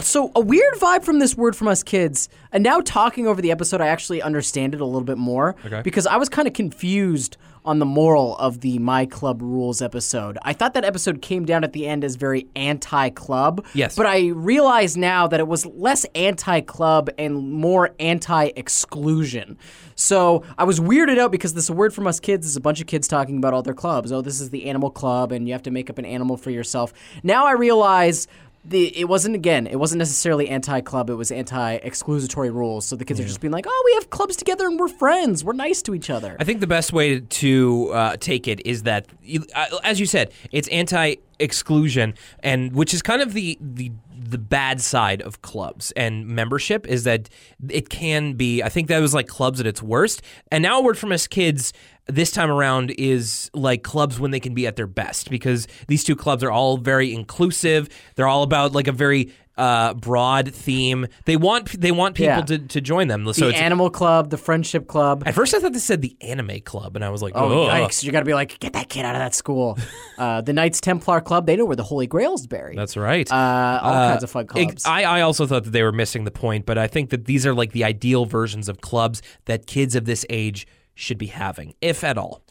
So a weird vibe from this word from us kids. And now talking over the episode, I actually understand it a little bit more Okay. because I was kind of confused on the moral of the My Club Rules episode. I thought that episode came down at the end as very anti-club. Yes. But I realize now that it was less anti-club and more anti-exclusion. So I was weirded out because this word from us kids is a bunch of kids talking about all their clubs. Oh, this is the animal club, and you have to make up an animal for yourself. Now I realize the it wasn't again it wasn't necessarily anti-club it was anti-exclusatory rules. So the kids are just being like oh we have clubs together and we're friends. We're nice to each other. I think the best way to uh, take it is that, uh, as you said, it's anti-exclusion, and which is kind of the the the bad side of clubs and membership is that it can be. I think that was like clubs at its worst, and now a word from us kids this time around is like clubs when they can be at their best because these two clubs are all very inclusive. They're all about like a very uh, broad theme. They want they want people Yeah. to, to join them. So the it's animal club the friendship club at first, I thought this said the anime club, and I was like, Oh, "Ugh." yikes. You got to be like, get that kid out of that school. uh, the Knights Templar Club, they know where the Holy Grail's buried. That's right. uh, all kinds of fun clubs. I, I also thought that they were missing the point, but I think that these are like the ideal versions of clubs that kids of this age should be having, if at all.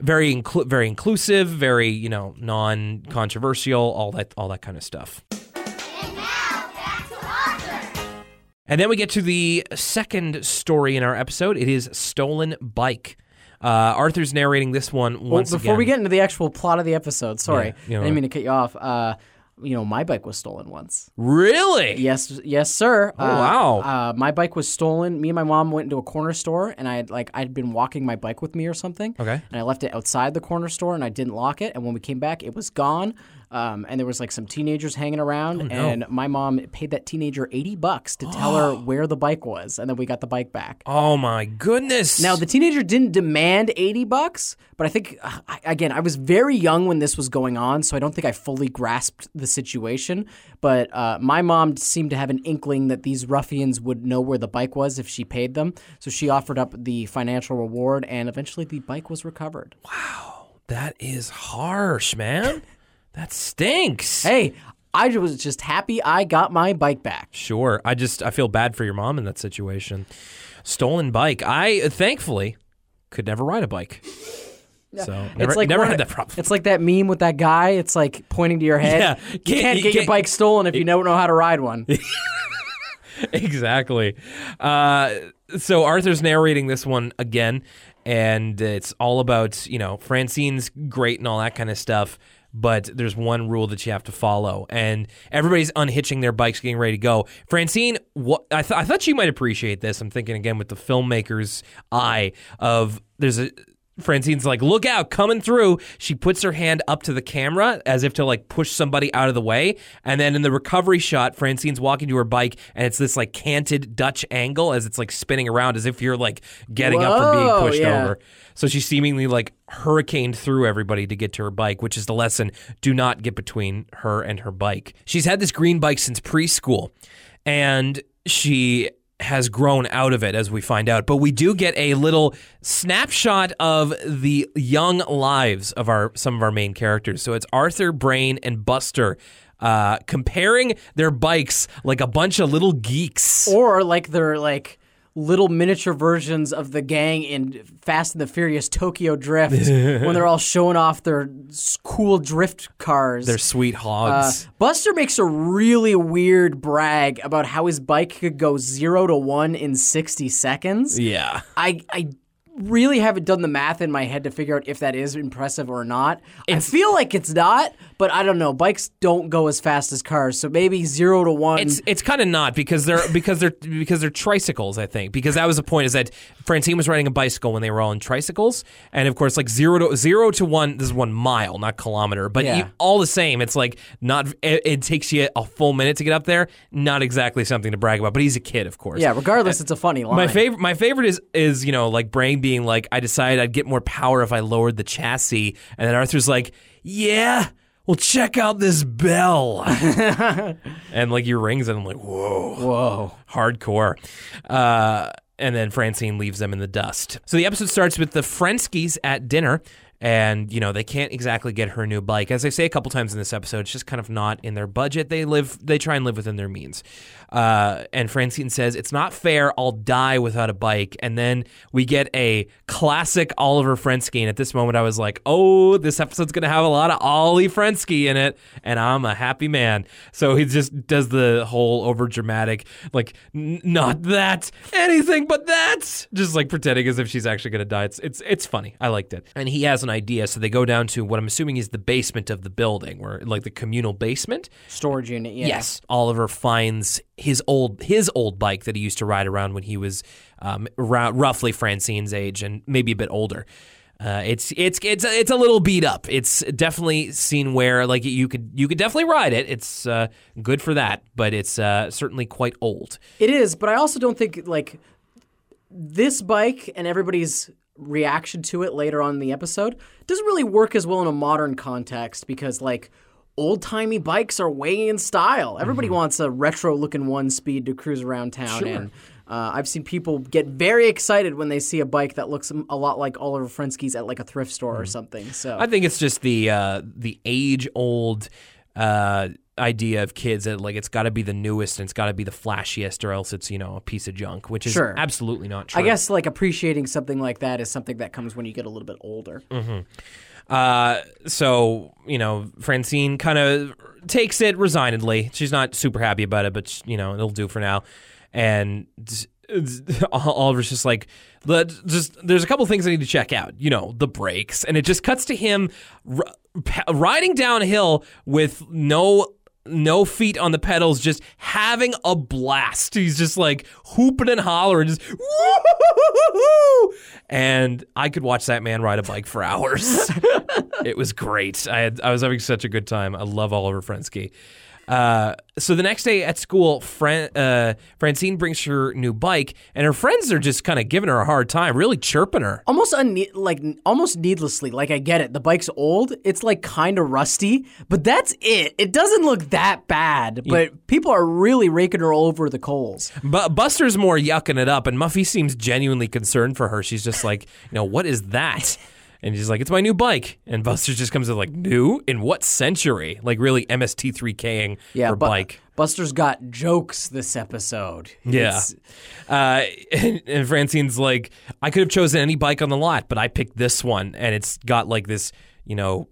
Very inclu- very inclusive, very you know non-controversial, all that all that kind of stuff. And then we get to the second story in our episode. It is stolen bike. Uh, Arthur's narrating this one well, once before again. we get into the actual plot of the episode, sorry, Yeah, you know I didn't mean to cut you off. Uh, you know, my bike was stolen once. really, Yes, yes, sir. Oh, Uh, wow. Uh, my bike was stolen. Me and my mom went into a corner store, and I had like I'd been walking my bike with me or something. Okay. And I left it outside the corner store, and I didn't lock it. And when we came back, it was gone. Um, and there was like some teenagers hanging around, Oh, and my mom paid that teenager eighty bucks to tell her where the bike was, and then we got the bike back. Oh my goodness! Now the teenager didn't demand 80 bucks, but I think uh, I, again, I was very young when this was going on, so I don't think I fully grasped the situation, but uh, my mom seemed to have an inkling that these ruffians would know where the bike was if she paid them, so she offered up the financial reward and eventually the bike was recovered. Wow, that is harsh, man. that stinks. Hey, I was just happy I got my bike back. Sure. I just I feel bad for your mom in that situation. Stolen bike. I thankfully could never ride a bike. So never, never had that problem. It's like that meme with that guy. It's like pointing to your head. Yeah, can't- can't, you get your can't- bike stolen if you don't know how to ride one. exactly. Uh, so Arthur's narrating this one again, and it's all about you know Francine's great and all that kind of stuff. But there's one rule that you have to follow, and everybody's unhitching their bikes, getting ready to go. Francine, what I, th- I thought you might appreciate this. I'm thinking again with the filmmaker's eye of there's a Francine's like, look out, coming through. She puts her hand up to the camera as if to like push somebody out of the way. And then in the recovery shot, Francine's walking to her bike and it's this like canted Dutch angle as it's like spinning around as if you're like getting up from being pushed yeah. over. So she seemingly like hurricaned through everybody to get to her bike, which is the lesson. Do not get between her and her bike. She's had this green bike since preschool and she has grown out of it as we find out. But we do get a little snapshot of the young lives of our some of our main characters. So it's Arthur, Brain, and Buster. Uh, comparing their bikes like a bunch of little geeks. Or like they're like little miniature versions of the gang in Fast and the Furious Tokyo Drift when they're all showing off their cool drift cars. They're sweet Uh, hogs. Buster makes a really weird brag about how his bike could go zero to one in 60 seconds. yeah. I, I really haven't done the math in my head to figure out if that is impressive or not. I feel like it's not, but I don't know. Bikes don't go as fast as cars, so maybe zero to one. It's it's kind of not because they're because they're because they're tricycles. I think because that was the point is that Francine was riding a bicycle when they were all in tricycles, and of course like zero to zero to one. This is one mile, not kilometer, but Yeah. you, all the same, it's like not. It, it takes you a full minute to get up there. Not exactly something to brag about, but he's a kid, of course. yeah, regardless, uh, it's a funny line. My favorite, my favorite is is you know like Brain being like, I decided I'd get more power if I lowered the chassis, and then Arthur's like, yeah, well check out this bell, and like he rings it, and I'm like, whoa, Whoa. hardcore. Uh, and then Francine leaves them in the dust. So the episode starts with the Frenskys at dinner. And, you know, they can't exactly get her new bike. As I say a couple times in this episode, it's just kind of not in their budget. They live, they try and live within their means. Uh, and Francine says, It's not fair. I'll die without a bike. And then we get a classic Oliver Frensky. And at this moment, I was like, Oh, this episode's going to have a lot of Ollie Frensky in it. And I'm a happy man. So he just does the whole over dramatic, like, "N- not that, anything but that. Just like pretending as if she's actually going to die. It's, it's, it's funny. I liked it. And he has an idea. So they go down to what I'm assuming is the basement of the building, where like the communal basement. Storage unit, yeah. Yes, Oliver finds his old his old bike that he used to ride around when he was um, rou- roughly Francine's age and maybe a bit older. Uh, it's it's it's it's a little beat up. It's definitely seen where like you could you could definitely ride it. It's uh, good for that, but it's uh, certainly quite old. It is, but I also don't think like this bike and everybody's reaction to it later on in the episode doesn't really work as well in a modern context because like old timey bikes are way in style. Everybody wants a retro looking one speed to cruise around town in. Uh, I've seen people get very excited when they see a bike that looks a lot like Oliver Frensky's at like a thrift store or something. So I think it's just the uh, the age old uh, idea of kids that like it's got to be the newest and it's got to be the flashiest or else it's you know a piece of junk, which is Sure. absolutely not true. I guess like appreciating something like that is something that comes when you get a little bit older. Uh, so you know, Francine kind of takes it resignedly. She's not super happy about it, but you know, it'll do for now. And Oliver's just like, "Let- just there's a couple things I need to check out. You know, the brakes, and it just cuts to him r- riding downhill with no. No feet on the pedals, just having a blast. He's just like hooping and hollering, just And I could watch that man ride a bike for hours. it was great. I had I was having such a good time. I love Oliver Frensky. Uh, so the next day at school, Fran- uh, Francine brings her new bike, and her friends are just kind of giving her a hard time, really chirping her. almost unne- like almost needlessly like i get it the bike's old it's like kind of rusty but that's it it doesn't look that bad but people are really raking her over the coals But Buster's more yucking it up, and Muffy seems genuinely concerned for her. She's just like, you know, what is that? And he's like, it's my new bike. And Buster just comes in like, new? In what century? Like really MST3King yeah her but bike. buster's got jokes this episode Yeah. Uh, and, and Francine's like, I could have chosen any bike on the lot, but I picked this one, and it's got like this, you know,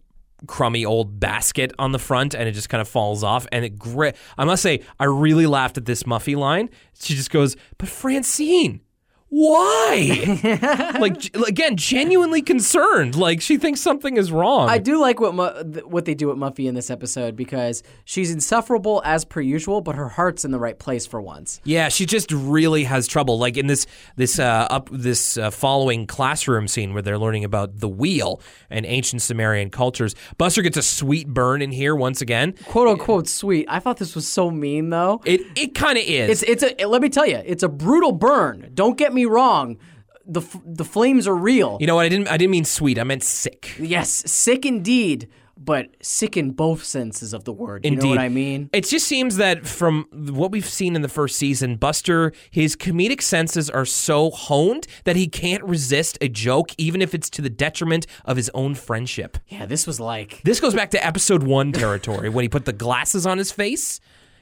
crummy old basket on the front, and it just kind of falls off. And it, gri- I must say, I really laughed at this Muffy line. She just goes, "But Francine, why? like again, genuinely concerned. Like she thinks something is wrong. I do like what Mu- what they do with Muffy in this episode because she's insufferable as per usual, but her heart's in the right place for once. Yeah, she just really has trouble. Like in this this uh, up this uh, following classroom scene where they're learning about the wheel and ancient Sumerian cultures. Buster gets a sweet burn in here once again. "Quote unquote" sweet. I thought this was so mean though. It it kind of is. It's it's a let me tell you, it's a brutal burn. Don't get me wrong. The f- the flames are real. you know what? I didn't I didn't mean sweet. I meant sick. Yes, sick indeed, but sick in both senses of the word. You know what I mean? It just seems that from what we've seen in the first season, Buster, his comedic senses are so honed that he can't resist a joke, even if it's to the detriment of his own friendship. Yeah, this was like This goes back to episode one territory when he put the glasses on his face,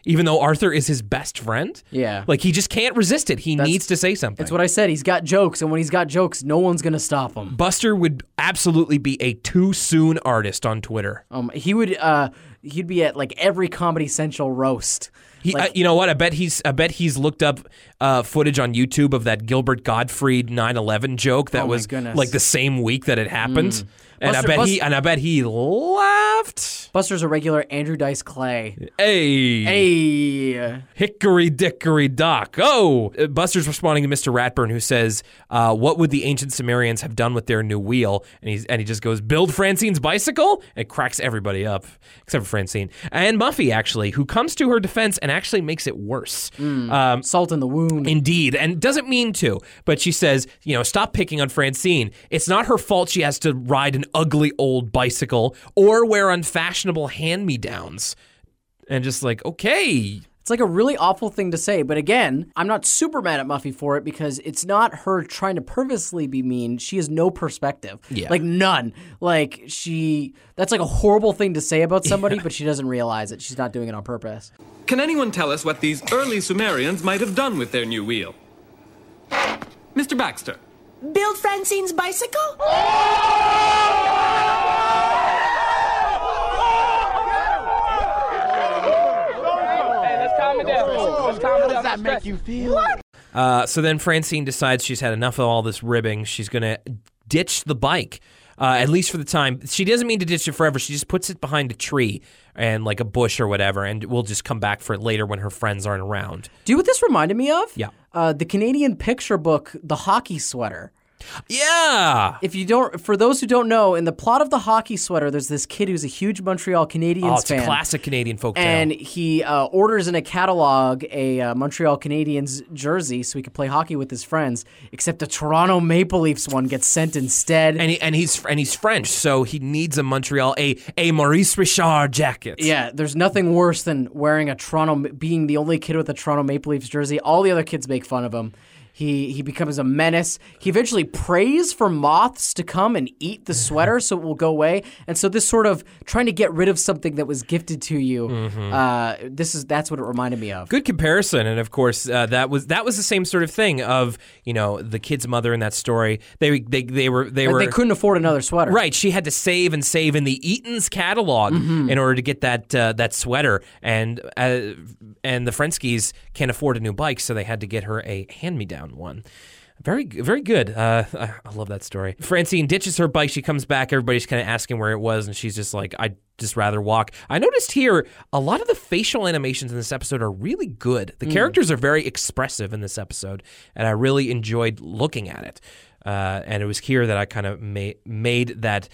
even though Arthur is his best friend. Yeah. Like he just can't resist it. He needs to say something. That's what I said. He's got jokes, and when he's got jokes, no one's gonna stop him. Buster would absolutely be a too soon artist on Twitter. Um, he would uh, he'd be at like every Comedy Central roast. He, uh, you know what? I bet he's. I bet he's looked up uh, footage on YouTube of that Gilbert Gottfried 9/11 joke that Oh my was goodness. Mm. like the same week that it happened, and Buster- I bet Bus- he. And I bet he laughed. Buster's a regular Andrew Dice Clay. Hey, Hey, hickory dickory dock. Oh, Uh, Buster's responding to Mr. Ratburn, who says, uh, "What would the ancient Sumerians have done with their new wheel?" And he's and he just goes, "Build Francine's bicycle." It cracks everybody up except for Francine and Muffy, actually, who comes to her defense and actually makes it worse. Um, salt in the wound. Indeed, and doesn't mean to, but she says, you know, stop picking on Francine. It's not her fault she has to ride an ugly old bicycle or wear unfashionable hand me downs. And just like, okay. It's like a really awful thing to say, but again, I'm not super mad at Muffy for it because it's not her trying to purposely be mean. She has no perspective. Yeah. Like none. Like she that's like a horrible thing to say about somebody, but she doesn't realize it. She's not doing it on purpose. Can anyone tell us what these early Sumerians might have done with their new wheel? Mr. Baxter. Build Francine's bicycle? Uh, so then Francine decides she's had enough of all this ribbing. She's going to ditch the bike, uh, at least for the time. She doesn't mean to ditch it forever. She just puts it behind a tree and like a bush or whatever, and we'll just come back for it later when her friends aren't around. Do you know what this reminded me of? Yeah. Uh, the Canadian picture book, The Hockey Sweater. Yeah. If you don't, for those who don't know, in the plot of the hockey sweater, there's this kid who's a huge Montreal Canadiens Oh, it's fan. a classic Canadian folktale. and he uh, orders in a catalog a uh, Montreal Canadiens jersey so he could play hockey with his friends. Except the Toronto Maple Leafs one gets sent instead. and, he, and he's and he's French, so he needs a Montreal a a Maurice Richard jacket. yeah, there's nothing worse than wearing a Toronto, being the only kid with a Toronto Maple Leafs jersey. All the other kids make fun of him. He he becomes a menace. He eventually prays for moths to come and eat the sweater so it will go away. And so this sort of trying to get rid of something that was gifted to you. Uh, this is that's what it reminded me of. Good comparison, and of course uh, that was that was the same sort of thing of you know the kid's mother in that story. They they they were they Like, were they couldn't afford another sweater. Right, she had to save and save in the Eaton's catalog Mm-hmm. in order to get that uh, that sweater, and uh, and the Frenskys can't afford a new bike, so they had to get her a hand me down one. Very, very good. Uh, I I love that story. Francine ditches her bike. She comes back. Everybody's kind of asking where it was, and she's just like, "I'd just rather walk." I noticed here a lot of the facial animations in this episode are really good. Mm. The characters are very expressive in this episode, and I really enjoyed looking at it. Uh, and it was here that I kind of made made that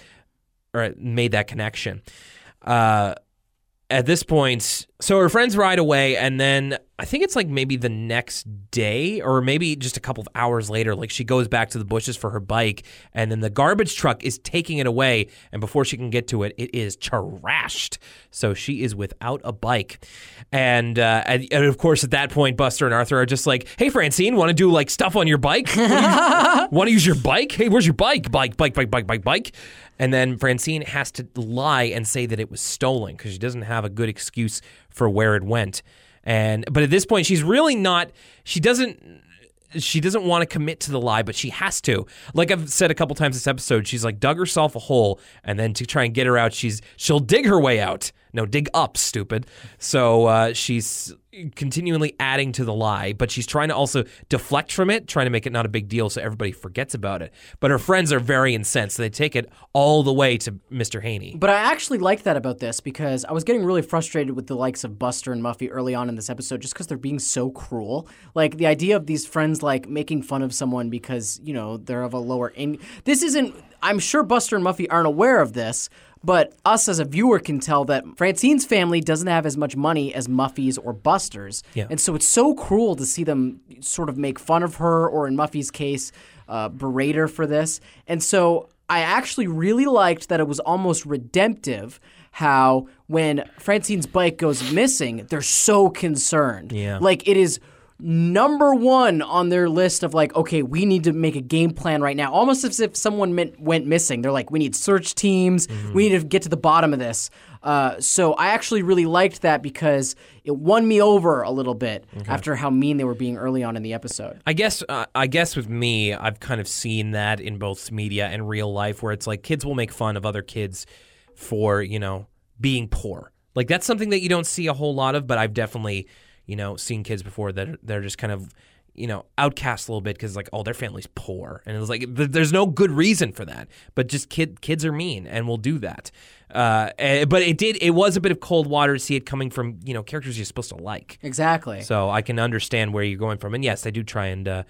or made that connection. Uh, at this point, so her friends ride away, and then I think it's like maybe the next day, or maybe just a couple of hours later, like she goes back to the bushes for her bike, and then the garbage truck is taking it away, and before she can get to it, it is trashed. So she is without a bike, and uh, and, and of course at that point, Buster and Arthur are just like, "Hey, Francine, want to do like stuff on your bike? Want to use your bike? Hey, where's your bike? Bike, bike, bike, bike, bike, bike." And then Francine has to lie and say that it was stolen because she doesn't have a good excuse for where it went. And but at this point, she's really not. She doesn't. She doesn't want to commit to the lie, but she has to. Like I've said a couple times this episode, she's like dug herself a hole, and then to try and get her out, she's she'll dig her way out, No, dig up, stupid. So uh, she's continually adding to the lie, but she's trying to also deflect from it, trying to make it not a big deal so everybody forgets about it. But her friends are very incensed. They take it all the way to Mr. Haney. But I actually like that about this because I was getting really frustrated with the likes of Buster and Muffy early on in this episode just because they're being so cruel. Like the idea of these friends like making fun of someone because, you know, they're of a lower in This isn't I'm sure Buster and Muffy aren't aware of this, but us as a viewer can tell that Francine's family doesn't have as much money as Muffy's or Buster's. Yeah. And so it's so cruel to see them sort of make fun of her, or in Muffy's case, uh, berate her for this. And so I actually really liked that it was almost redemptive how when Francine's bike goes missing, they're so concerned. Yeah. Like it is number one on their list of like, okay, we need to make a game plan right now. Almost as if someone meant, went missing. They're like, we need search teams. We need to get to the bottom of this. Uh, so I actually really liked that because it won me over a little bit after how mean they were being early on in the episode. I guess uh, I guess with me, I've kind of seen that in both media and real life, where it's like kids will make fun of other kids for you know being poor. Like that's something that you don't see a whole lot of, but I've definitely you know seen kids before that are, they're just kind of you know outcast a little bit because like oh their family's poor and it was like th- there's no good reason for that but just kid kids are mean and will do that uh, eh, but it did it was a bit of cold water to see it coming from you know characters you're supposed to like Exactly. so I can understand where you're going from. And yes, I do try and uh,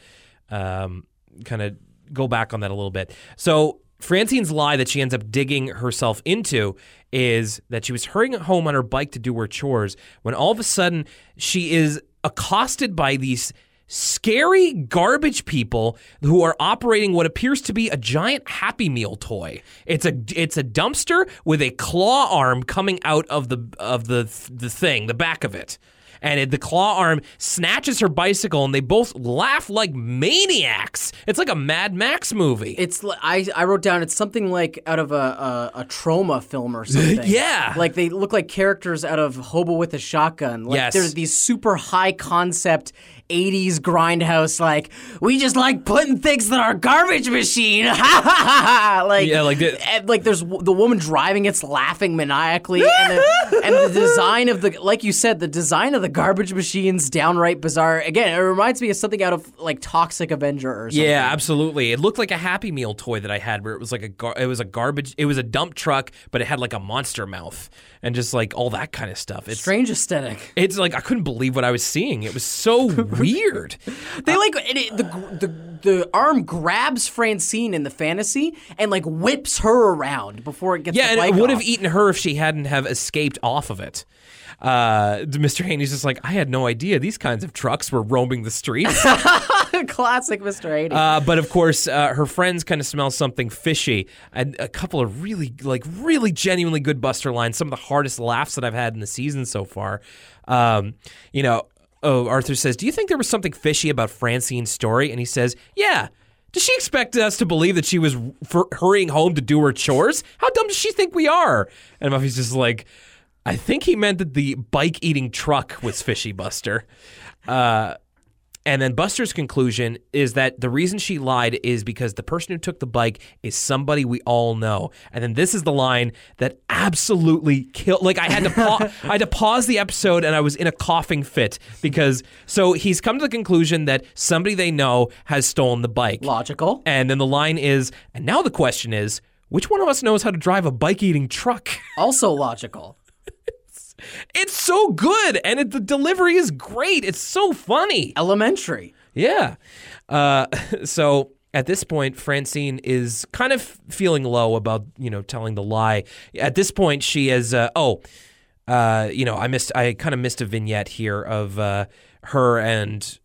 um, kind of go back on that a little bit. So Francine's lie that she ends up digging herself into is that she was hurrying home on her bike to do her chores when all of a sudden she is accosted by these scary garbage people who are operating what appears to be a giant happy meal toy. It's a it's a dumpster with a claw arm coming out of the of the the thing, the back of it. And it, the claw arm snatches her bicycle, and they both laugh like maniacs. It's like a Mad Max movie. It's li- I I wrote down it's something like out of a a, a trauma film or something. Yeah. like they look like characters out of Hobo with a Shotgun. Like Yes. there's these super high concept. 80s grindhouse, like we just like putting things in our garbage machine. Ha ha ha ha! Like, Yeah, like the- and, like there's w- the woman driving it's laughing maniacally, and the, and the design of the, like you said, the design of the garbage machine's downright bizarre. Again, it reminds me of something out of like Toxic Avenger or something. Yeah, absolutely. It looked like a Happy Meal toy that I had, where it was like a gar- it was a garbage, it was a dump truck, but it had like a monster mouth and just like all that kind of stuff. It's strange aesthetic. it's like I couldn't believe what I was seeing. It was so weird. They like it, the the the arm grabs Francine in the fantasy and like whips her around before it gets. Yeah, and it would off. have eaten her if she hadn't have escaped off of it. Uh, Mr. Haney's just like, I had no idea these kinds of trucks were roaming the streets. Classic Mr. Haney. Uh, but of course, uh, her friends kind of smell something fishy. And a couple of really, like, really genuinely good Buster lines. Some of the hardest laughs that I've had in the season so far. Um, you know, oh, Arthur says, "Do you think there was something fishy about Francine's story?" And he says, "Yeah." Does she expect us to believe that she was hurrying home to do her chores? How dumb does she think we are? And Muffy's just like, I think he meant that the bike eating truck was fishy, Buster. Uh, and then Buster's conclusion is that the reason she lied is because the person who took the bike is somebody we all know. And then this is the line that absolutely killed. Like I had to pa- I had to pause the episode and I was in a coughing fit because so he's come to the conclusion that somebody they know has stolen the bike. Logical. And then the line is, and now the question is, which one of us knows how to drive a bike eating truck? Also logical. It's so good, and it, the delivery is great. It's so funny. Elementary. Yeah. Uh, so at this point, Francine is kind of feeling low about you know telling the lie. At this point, she is. Uh, oh, uh, you know, I missed. I kind of missed a vignette here of uh, her and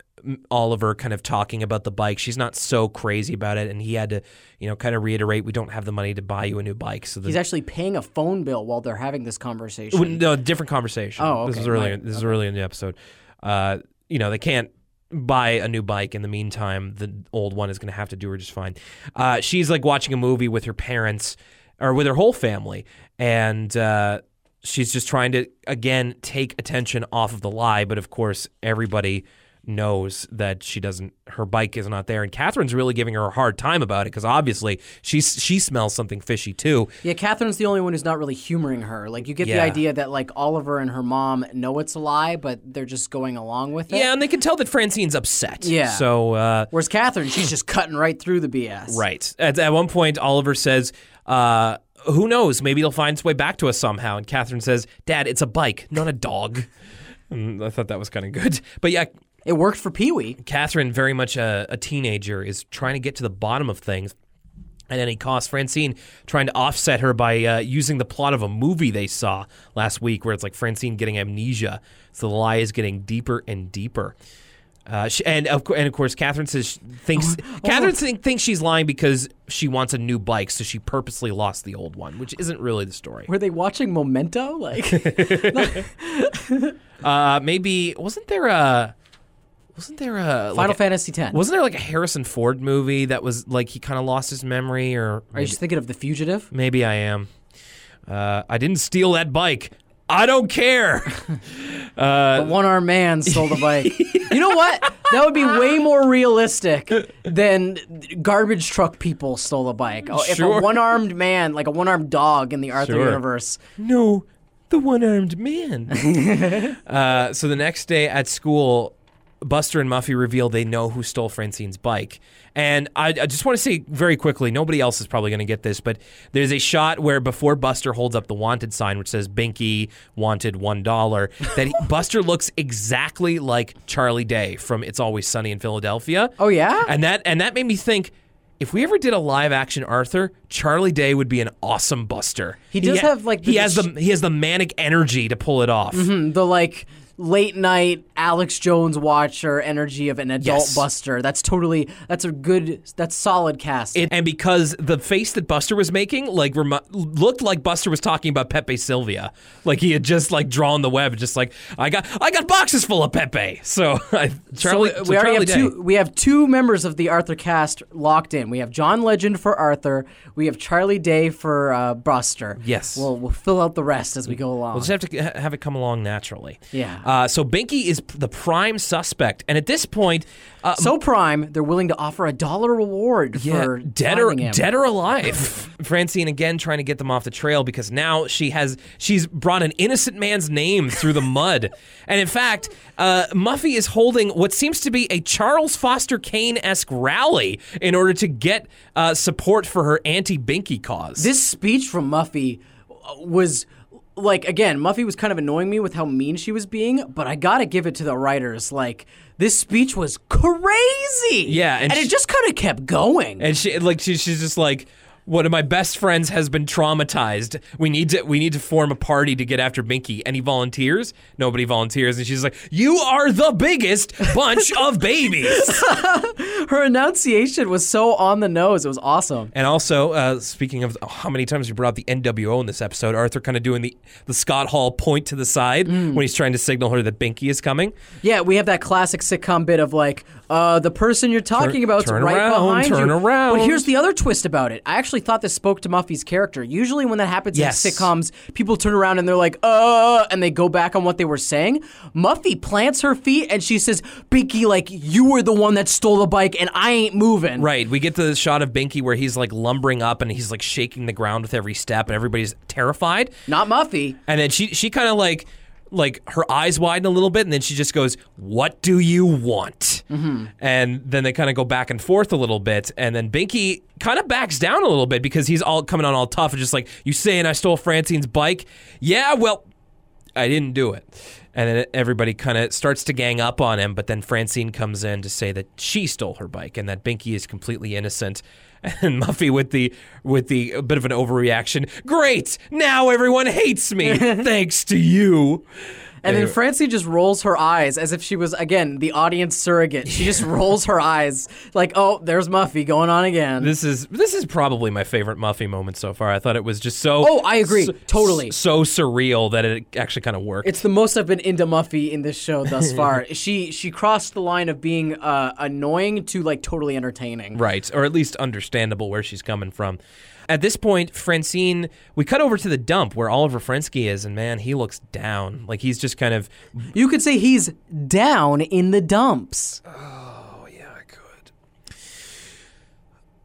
Oliver kind of talking about the bike. She's not so crazy about it, and he had to, you know, kind of reiterate, "We don't have the money to buy you a new bike." So the, He's actually paying a phone bill while they're having this conversation. no, different conversation. Oh, This okay. is early. Right. This is early in the episode. Uh, you know, they can't buy a new bike. In the meantime, the old one is going to have to do her just fine. Uh, she's like watching a movie with her parents or with her whole family, and uh, she's just trying to again take attention off of the lie. But of course, everybody knows that she doesn't her bike is not there. And Catherine's really giving her a hard time about it because obviously she she smells something fishy too. Yeah, Catherine's the only one who's not really humoring her. Like you get the idea that like Oliver and her mom know it's a lie, but they're just going along with it. yeah and they can tell that Francine's upset. Yeah. so uh Whereas Catherine, she's just cutting right through the BS. right. At, at one point Oliver says uh who knows? Maybe it'll find its way back to us somehow. And Catherine says dad it's a bike not a dog. And I thought that was kind of good. But yeah It worked for Pee Wee. Catherine, very much a, a teenager, is trying to get to the bottom of things. At any cost, Francine trying to offset her by uh, using the plot of a movie they saw last week, where it's like Francine getting amnesia. So the lie is getting deeper and deeper. Uh, she, and of course, and of course, Catherine says thinks Catherine think, thinks she's lying because she wants a new bike, so she purposely lost the old one, which isn't really the story. Were they watching Memento? Like, Uh, maybe wasn't there a wasn't there a Final like a- Fantasy X. Wasn't there like a Harrison Ford movie that was like he kind of lost his memory, or Are you just thinking of The Fugitive? maybe I am. Uh, I didn't steal that bike. I don't care. the one armed man stole the bike. you know what? That would be way more realistic than garbage truck people stole a bike. Oh, if Sure. a one armed man, like a one armed dog in the Arthur Sure. universe, no, the one-armed man. uh, so the next day at school, Buster and Muffy reveal they know who stole Francine's bike. And I, I just want to say very quickly, nobody else is probably going to get this, but there's a shot where before Buster holds up the wanted sign, which says Binky wanted one dollar, that he, Buster looks exactly like Charlie Day from It's Always Sunny in Philadelphia. Oh, yeah? and that and that made me think. If we ever did a live action Arthur, Charlie Day would be an awesome Buster. He does have, like, he has the he has the manic energy to pull it off. Mm-hmm, the like late night Alex Jones watcher energy of an adult Yes. Buster. That's totally that's a good that's solid cast. It, and because the face that Buster was making, like, looked like Buster was talking about Pepe Silvia, like he had just like drawn the web, just like I got, I got boxes full of Pepe. So I, Charlie, so so we already Charlie have Day. two. We have two members of the Arthur cast locked in. We have John Legend for Arthur. We have Charlie Day for uh, Buster. Yes. We'll we'll fill out the rest as we go along. We'll just have to have it come along naturally. Yeah. Uh, so Binky is the prime suspect, and at this point, uh, so prime, they're willing to offer a dollar reward yeah, for dead or him. dead or alive. Francine again trying to get them off the trail because now she has she's brought an innocent man's name through the mud, and in fact, uh, Muffy is holding what seems to be a Charles Foster Kane esque rally in order to get uh, support for her anti Binky cause. This speech from Muffy was like again, Muffy was kind of annoying me with how mean she was being, but I gotta give it to the writers. Like this speech was crazy. Yeah, and and, she- it just kind of kept going. and she like she, she's just like one of my best friends has been traumatized. We need to we need to form a party to get after Binky. Any volunteers? Nobody volunteers, and she's like, "You are the biggest bunch of babies." Her enunciation was so on the nose. It was awesome. And also, uh, speaking of how many times we brought up the NWO in this episode, Arthur kind of doing the the Scott Hall point to the side when he's trying to signal her that Binky is coming. Yeah, we have that classic sitcom bit of like, uh, the person you're talking Turn- about's turn right around, behind turn you. around. But here's the other twist about it. I actually thought this spoke to Muffy's character. Usually, when that happens Yes. in sitcoms, people turn around and they're like, uh, and they go back on what they were saying. Muffy plants her feet and she says, Binky, like, you were the one that stole the bike and I ain't moving. Right. We get to the shot of Binky where he's like lumbering up and he's like shaking the ground with every step, and everybody's terrified. Not Muffy. And then she she kind of like like her eyes widen a little bit, and then she just goes, "What do you want?" Mm-hmm. And then they kind of go back and forth a little bit, and then Binky kind of backs down a little bit because he's all coming on all tough and just like, "You saying I stole Francine's bike? Yeah, well, I didn't do it." And then everybody kind of starts to gang up on him, but then Francine comes in to say that she stole her bike and that Binky is completely innocent. And Muffy with the with the bit of an overreaction. Great, now everyone hates me thanks to you. And then Francie just rolls her eyes as if she was, again, the audience surrogate. She just rolls her eyes like, oh, there's Muffy going on again. This is this is probably my favorite Muffy moment so far. I thought it was just so. Oh, I agree. so- Totally. So surreal that it actually kind of worked. It's the most I've been into Muffy in this show thus far. she she crossed the line of being uh, annoying to like totally entertaining. Right, or at least understandable where she's coming from. At this point, Francine, we cut over to the dump where Oliver Frensky is, and man, he looks down. Like he's just kind of You could say he's down in the dumps. Oh, yeah, I could.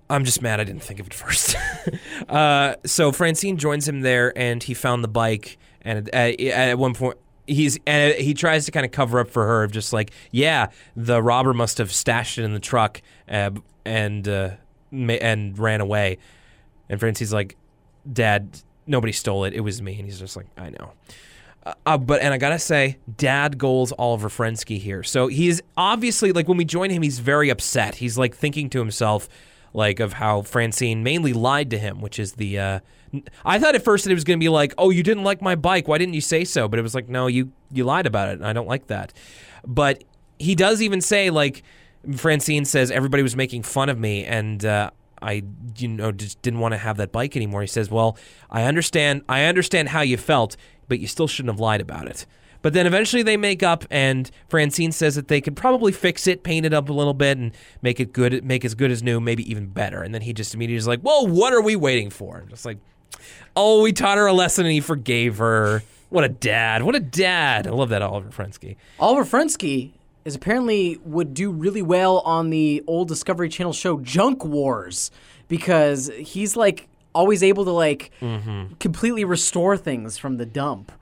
I'm just mad I didn't think of it first. uh, so Francine joins him there, and he found the bike. And at, at one point, he's and he tries to kind of cover up for her, of just like, yeah, the robber must have stashed it in the truck uh, and uh, ma- and ran away. And Francine's like, Dad, nobody stole it. It was me. And he's just like, I know. Uh, but and I gotta say, Dad goals Oliver Frensky here. So he's obviously like when we join him, he's very upset. He's like thinking to himself, like of how Francine mainly lied to him, which is the. Uh, I thought at first that it was gonna be like, oh, you didn't like my bike. Why didn't you say so? But it was like, no, you you lied about it. and I don't like that. But he does even say like, Francine says everybody was making fun of me and. Uh, I you know just didn't want to have that bike anymore. He says, "Well, I understand. I understand how you felt, but you still shouldn't have lied about it." But then eventually they make up, and Francine says that they could probably fix it, paint it up a little bit, and make it good, make as good as new, maybe even better. And then he just immediately is like, "Well, what are we waiting for?" Just like, "Oh, we taught her a lesson, and he forgave her." What a dad! What a dad! I love that Oliver Frensky. Oliver Frensky is apparently would do really well on the old Discovery Channel show Junk Wars because he's like always able to like completely restore things from the dump.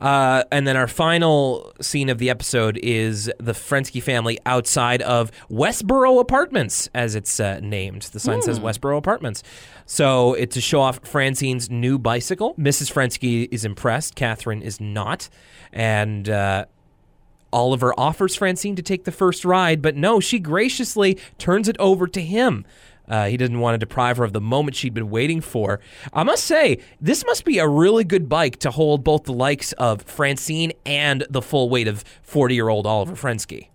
Uh, and then our final scene of the episode is the Frensky family outside of Westboro Apartments, as it's uh, named. The sign says Westboro Apartments. So it's to show off Francine's new bicycle. Mrs. Frensky is impressed. Catherine is not. And uh, Oliver offers Francine to take the first ride, but no, she graciously turns it over to him. Uh, he didn't want to deprive her of the moment she'd been waiting for. I must say, this must be a really good bike to hold both the likes of Francine and the full weight of 40 year old Oliver Frensky.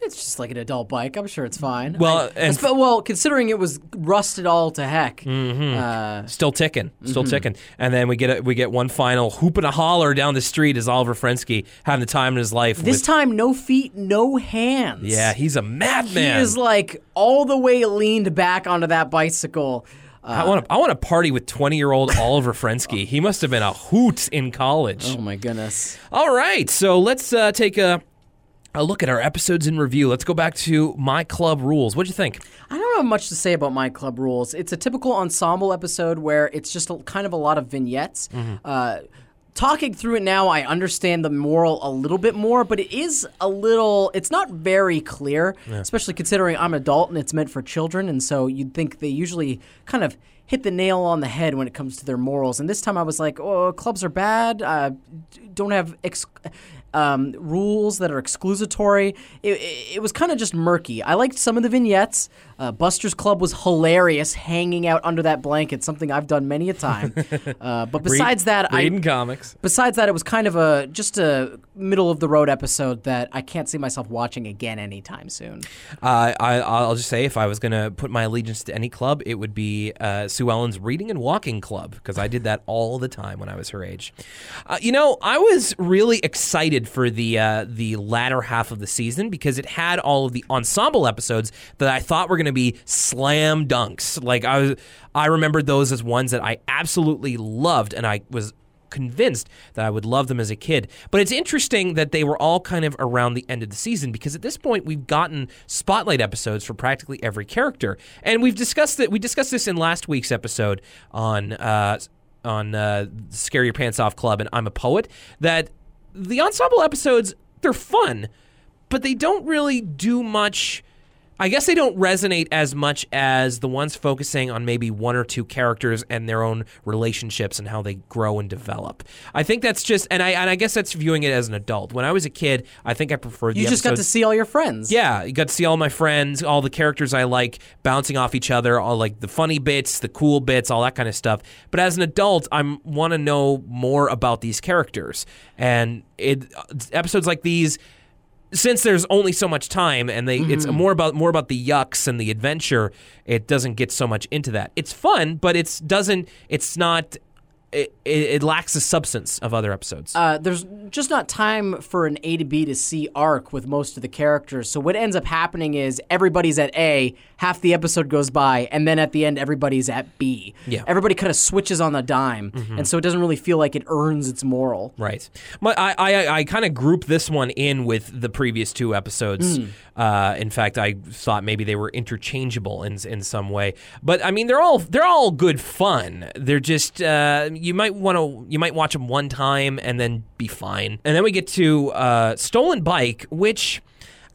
It's just like an adult bike. I'm sure it's fine. Well, I- well, considering it was rusted all to heck. Mm-hmm. Uh, Still ticking, still ticking, and then we get a, we get one final hoop and a holler down the street as Oliver Frensky having the time in his life. this with, time, no feet, no hands. yeah, he's a madman. he is like all the way leaned back onto that bicycle. I want to I want to party with 20 year old Oliver Frensky. He must have been a hoot in college. Oh my goodness. All right, so let's uh, take a a look at our episodes in review. Let's go back to My Club Rules. What'd you think? I don't have much to say about My Club Rules. It's a typical ensemble episode where it's just a, kind of a lot of vignettes. Uh, talking through it now, I understand the moral a little bit more, but it is a little, it's not very clear, especially considering I'm an adult and it's meant for children. And so you'd think they usually kind of hit the nail on the head when it comes to their morals. And this time I was like, oh, clubs are bad, uh, don't have. Ex- um, rules that are exclusatory. It, it, it was kind of just murky. I liked some of the vignettes. Uh, Buster's Club was hilarious, hanging out under that blanket, something I've done many a time. uh, but besides that, I reading comics. besides that, it was kind of a just a middle of the road episode that I can't see myself watching again anytime soon. Uh, I, I'll just say, if I was going to put my allegiance to any club, it would be uh, Sue Ellen's Reading and Walking Club because I did that all the time when I was her age. Uh, you know, I was really excited for the uh, the latter half of the season because it had all of the ensemble episodes that I thought were going to be slam dunks. Like I was, I remembered those as ones that I absolutely loved, and I was convinced that I would love them as a kid. But it's interesting that they were all kind of around the end of the season because at this point we've gotten spotlight episodes for practically every character, and we've discussed it. We discussed this in last week's episode on uh, on uh, Scare Your Pants Off Club and I'm a Poet. That the ensemble episodes they're fun, but they don't really do much. I guess they don't resonate as much as the ones focusing on maybe one or two characters and their own relationships and how they grow and develop. I think that's just, and I and I guess that's viewing it as an adult. When I was a kid, I think I preferred. You just got to see all your friends. yeah, you got to see all my friends, all the characters I like bouncing off each other, all like the funny bits, the cool bits, all that kind of stuff. But as an adult, I want to know more about these characters, and it uh, episodes like these. Since there's only so much time, and they it's mm-hmm. more about more about the yucks and the adventure. It doesn't get so much into that. It's fun, but it's doesn't. It's not it, it, lacks the substance of other episodes. uh, there's just not time for an A to B to C arc with most of the characters. So what ends up happening is everybody's at A, half the episode goes by, and then at the end everybody's at B. Yeah. Mm-hmm. Everybody kind of switches on the dime, and so it doesn't really feel like it earns its moral. Right. My, I, I, I kind of group this one in with the previous two episodes. Uh, in fact, I thought maybe they were interchangeable in in some way. But I mean, they're all they're all good fun. They're just uh, you might want to you might watch them one time and then be fine. And then we get to uh, Stolen Bike, which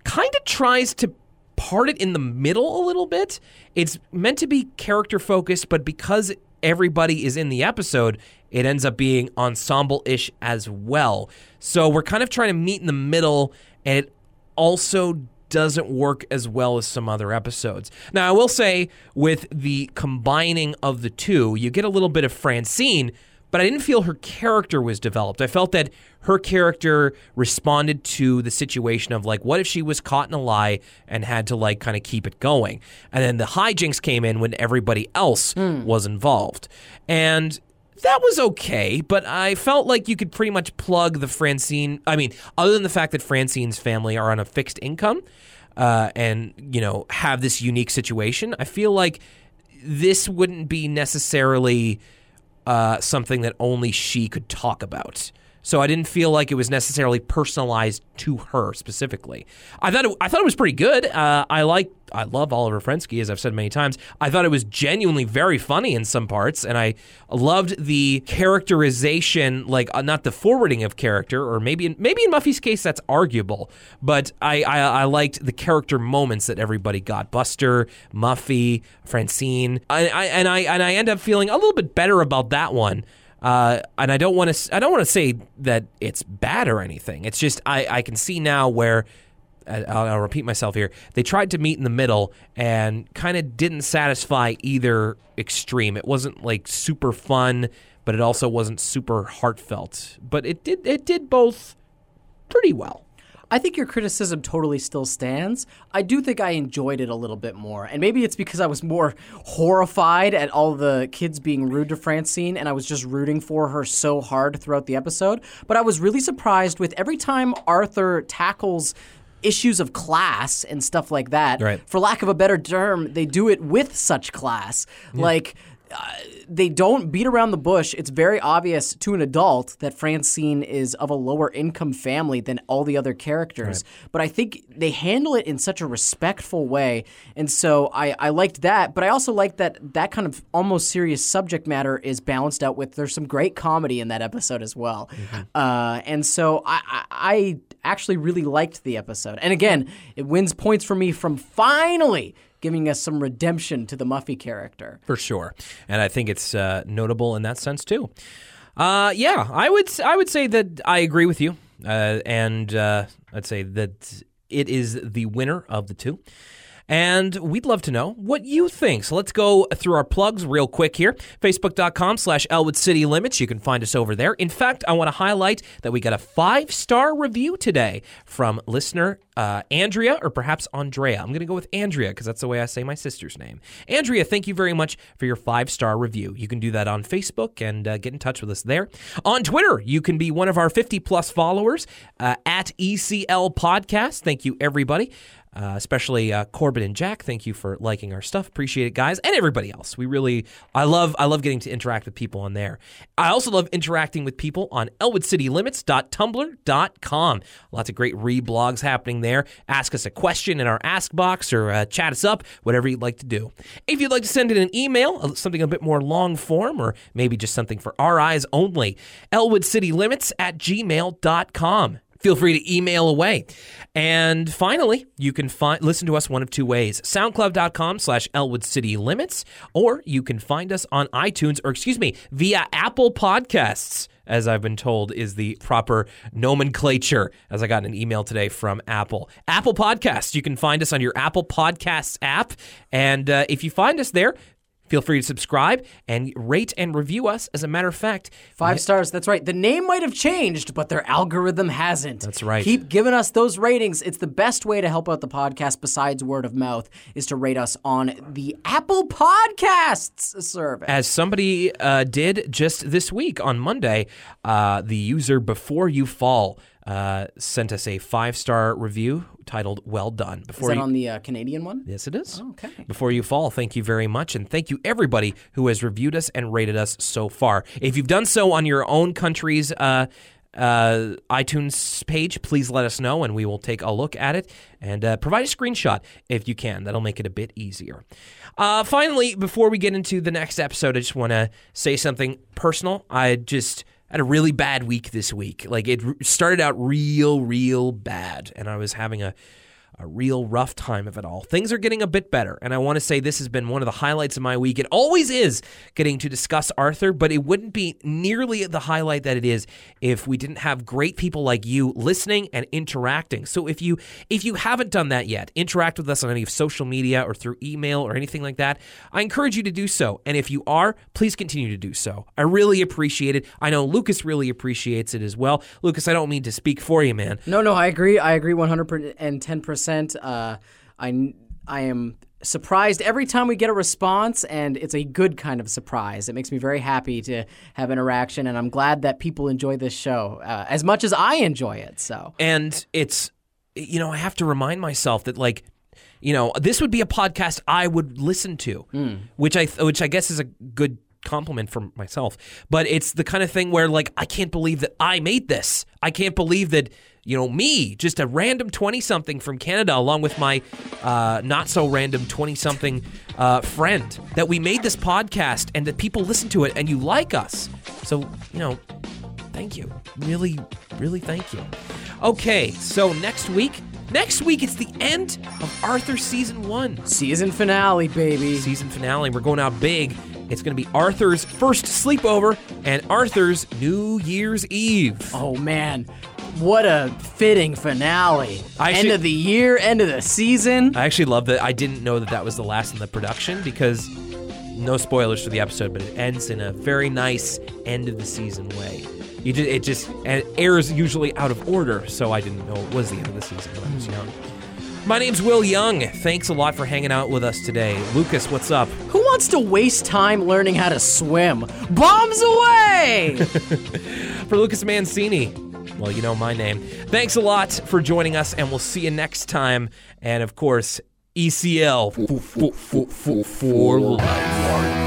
kind of tries to part it in the middle a little bit. It's meant to be character focused, but because everybody is in the episode, it ends up being ensemble ish as well. So we're kind of trying to meet in the middle, and it also doesn't work as well as some other episodes. Now, I will say, with the combining of the two, you get a little bit of Francine, but I didn't feel her character was developed. I felt that her character responded to the situation of like, what if she was caught in a lie and had to like kind of keep it going? And then the hijinks came in when everybody else hmm. was involved. And that was okay, but I felt like you could pretty much plug the Francine. I mean, other than the fact that Francine's family are on a fixed income uh, and, you know, have this unique situation, I feel like this wouldn't be necessarily uh, something that only she could talk about. So I didn't feel like it was necessarily personalized to her specifically. I thought it, I thought it was pretty good. Uh, I like I love Oliver Frensky as I've said many times. I thought it was genuinely very funny in some parts, and I loved the characterization, like uh, not the forwarding of character, or maybe in, maybe in Muffy's case that's arguable, but I, I I liked the character moments that everybody got. Buster, Muffy, Francine, I, I, and I and I end up feeling a little bit better about that one. Uh, and I don't want to. I don't want to say that it's bad or anything. It's just I, I can see now where uh, I'll, I'll repeat myself here. They tried to meet in the middle and kind of didn't satisfy either extreme. It wasn't like super fun, but it also wasn't super heartfelt. But it did. It did both pretty well. I think your criticism totally still stands. I do think I enjoyed it a little bit more. And maybe it's because I was more horrified at all the kids being rude to Francine and I was just rooting for her so hard throughout the episode. But I was really surprised with every time Arthur tackles issues of class and stuff like that. Right. For lack of a better term, they do it with such class. Like uh, they don't beat around the bush. It's very obvious to an adult that Francine is of a lower income family than all the other characters. But I think they handle it in such a respectful way. And so I, I liked that. But I also liked that that kind of almost serious subject matter is balanced out with there's some great comedy in that episode as well. Uh, and so I, I actually really liked the episode. And again, it wins points for me from finally giving us some redemption to the Muffy character. for sure. And I think it's uh, notable in that sense too. Uh, yeah, I would I would say that I agree with you, uh, and uh, I'd say that it is the winner of the two. And we'd love to know what you think. So let's go through our plugs real quick here. Facebook.com slash Elwood City Limits. You can find us over there. In fact, I want to highlight that we got a five star review today from listener uh, Andrea, or perhaps Andrea. I'm going to go with Andrea because that's the way I say my sister's name. Andrea, thank you very much for your five star review. You can do that on Facebook and uh, get in touch with us there. On Twitter, you can be one of our 50 plus followers uh, at ECL Podcast. Thank you, everybody. Uh, especially uh, Corbin and Jack. Thank you for liking our stuff. Appreciate it, guys, and everybody else. We really, I love, I love getting to interact with people on there. I also love interacting with people on ElwoodCityLimits.tumblr.com. Lots of great reblogs happening there. Ask us a question in our Ask box or uh, chat us up, whatever you'd like to do. If you'd like to send in an email, uh, something a bit more long form, or maybe just something for our eyes only, ElwoodCityLimits at gmail.com feel free to email away. And finally, you can find listen to us one of two ways. SoundCloud.com slash Elwood City Limits, or you can find us on iTunes, or excuse me, via Apple Podcasts. As I've been told, is the proper nomenclature. As I got an email today from Apple. Apple Podcasts. You can find us on your Apple Podcasts app. And uh, if you find us there, Feel free to subscribe and rate and review us. As a matter of fact, Five stars. That's right. The name might have changed, but their algorithm hasn't. That's right. Keep giving us those ratings. It's the best way to help out the podcast besides word of mouth is to rate us on the Apple Podcasts service. as somebody uh, did just this week on Monday, uh, the user Before You Fall uh, sent us a five star review titled "Well Done." is Before that you, on the uh, Canadian one? yes, it is. Okay. Before you fall, thank you very much, and thank you everybody who has reviewed us and rated us so far. If you've done so on your own country's uh, uh, iTunes page, please let us know, and we will take a look at it and uh, provide a screenshot if you can. That'll make it a bit easier. Uh, finally, before we get into the next episode, I just want to say something personal. I just had a really bad week this week. Like it started out real, real bad, and I was having a a real rough time of it all. Things are getting a bit better, and I want to say this has been one of the highlights of my week. It always is getting to discuss Arthur, but it wouldn't be nearly the highlight that it is if we didn't have great people like you listening and interacting. So if you if you haven't done that yet, interact with us on any of social media or through email or anything like that. I encourage you to do so, and if you are, please continue to do so. I really appreciate it. I know Lucas really appreciates it as well. Lucas, I don't mean to speak for you, man. No, no, I agree. I agree 110%. Uh, I, I am surprised every time we get a response, and it's a good kind of surprise. It makes me very happy to have interaction, and I'm glad that people enjoy this show uh, as much as I enjoy it. So, and it's you know i have to remind myself that like you know this would be a podcast i would listen to which i which i guess is a good compliment for myself but it's the kind of thing where like i can't believe that i made this i can't believe that you know me just a random 20 something from canada along with my uh, not so random 20 something uh, friend that we made this podcast and that people listen to it and you like us so you know Thank you. Really, really thank you. Okay, so next week, next week it's the end of Arthur season one. season finale, baby. Season finale. We're going out big. It's going to be Arthur's first sleepover and Arthur's New Year's Eve. Oh, man. What a fitting finale. I end of the year, end of the season. I actually love that. I didn't know that that was the last in the production because no spoilers for the episode, but it ends in a very nice end of the season way. You just, it just and it airs usually out of order, so I didn't know it was the end of the season when I was young. My name's Will Young. Thanks a lot for hanging out with us today. Lucas, what's up? Who wants to waste time learning how to swim? Bombs away! For Lucas Mancini, well, you know my name. Thanks a lot for joining us, and we'll see you next time. And of course, E ECL for life.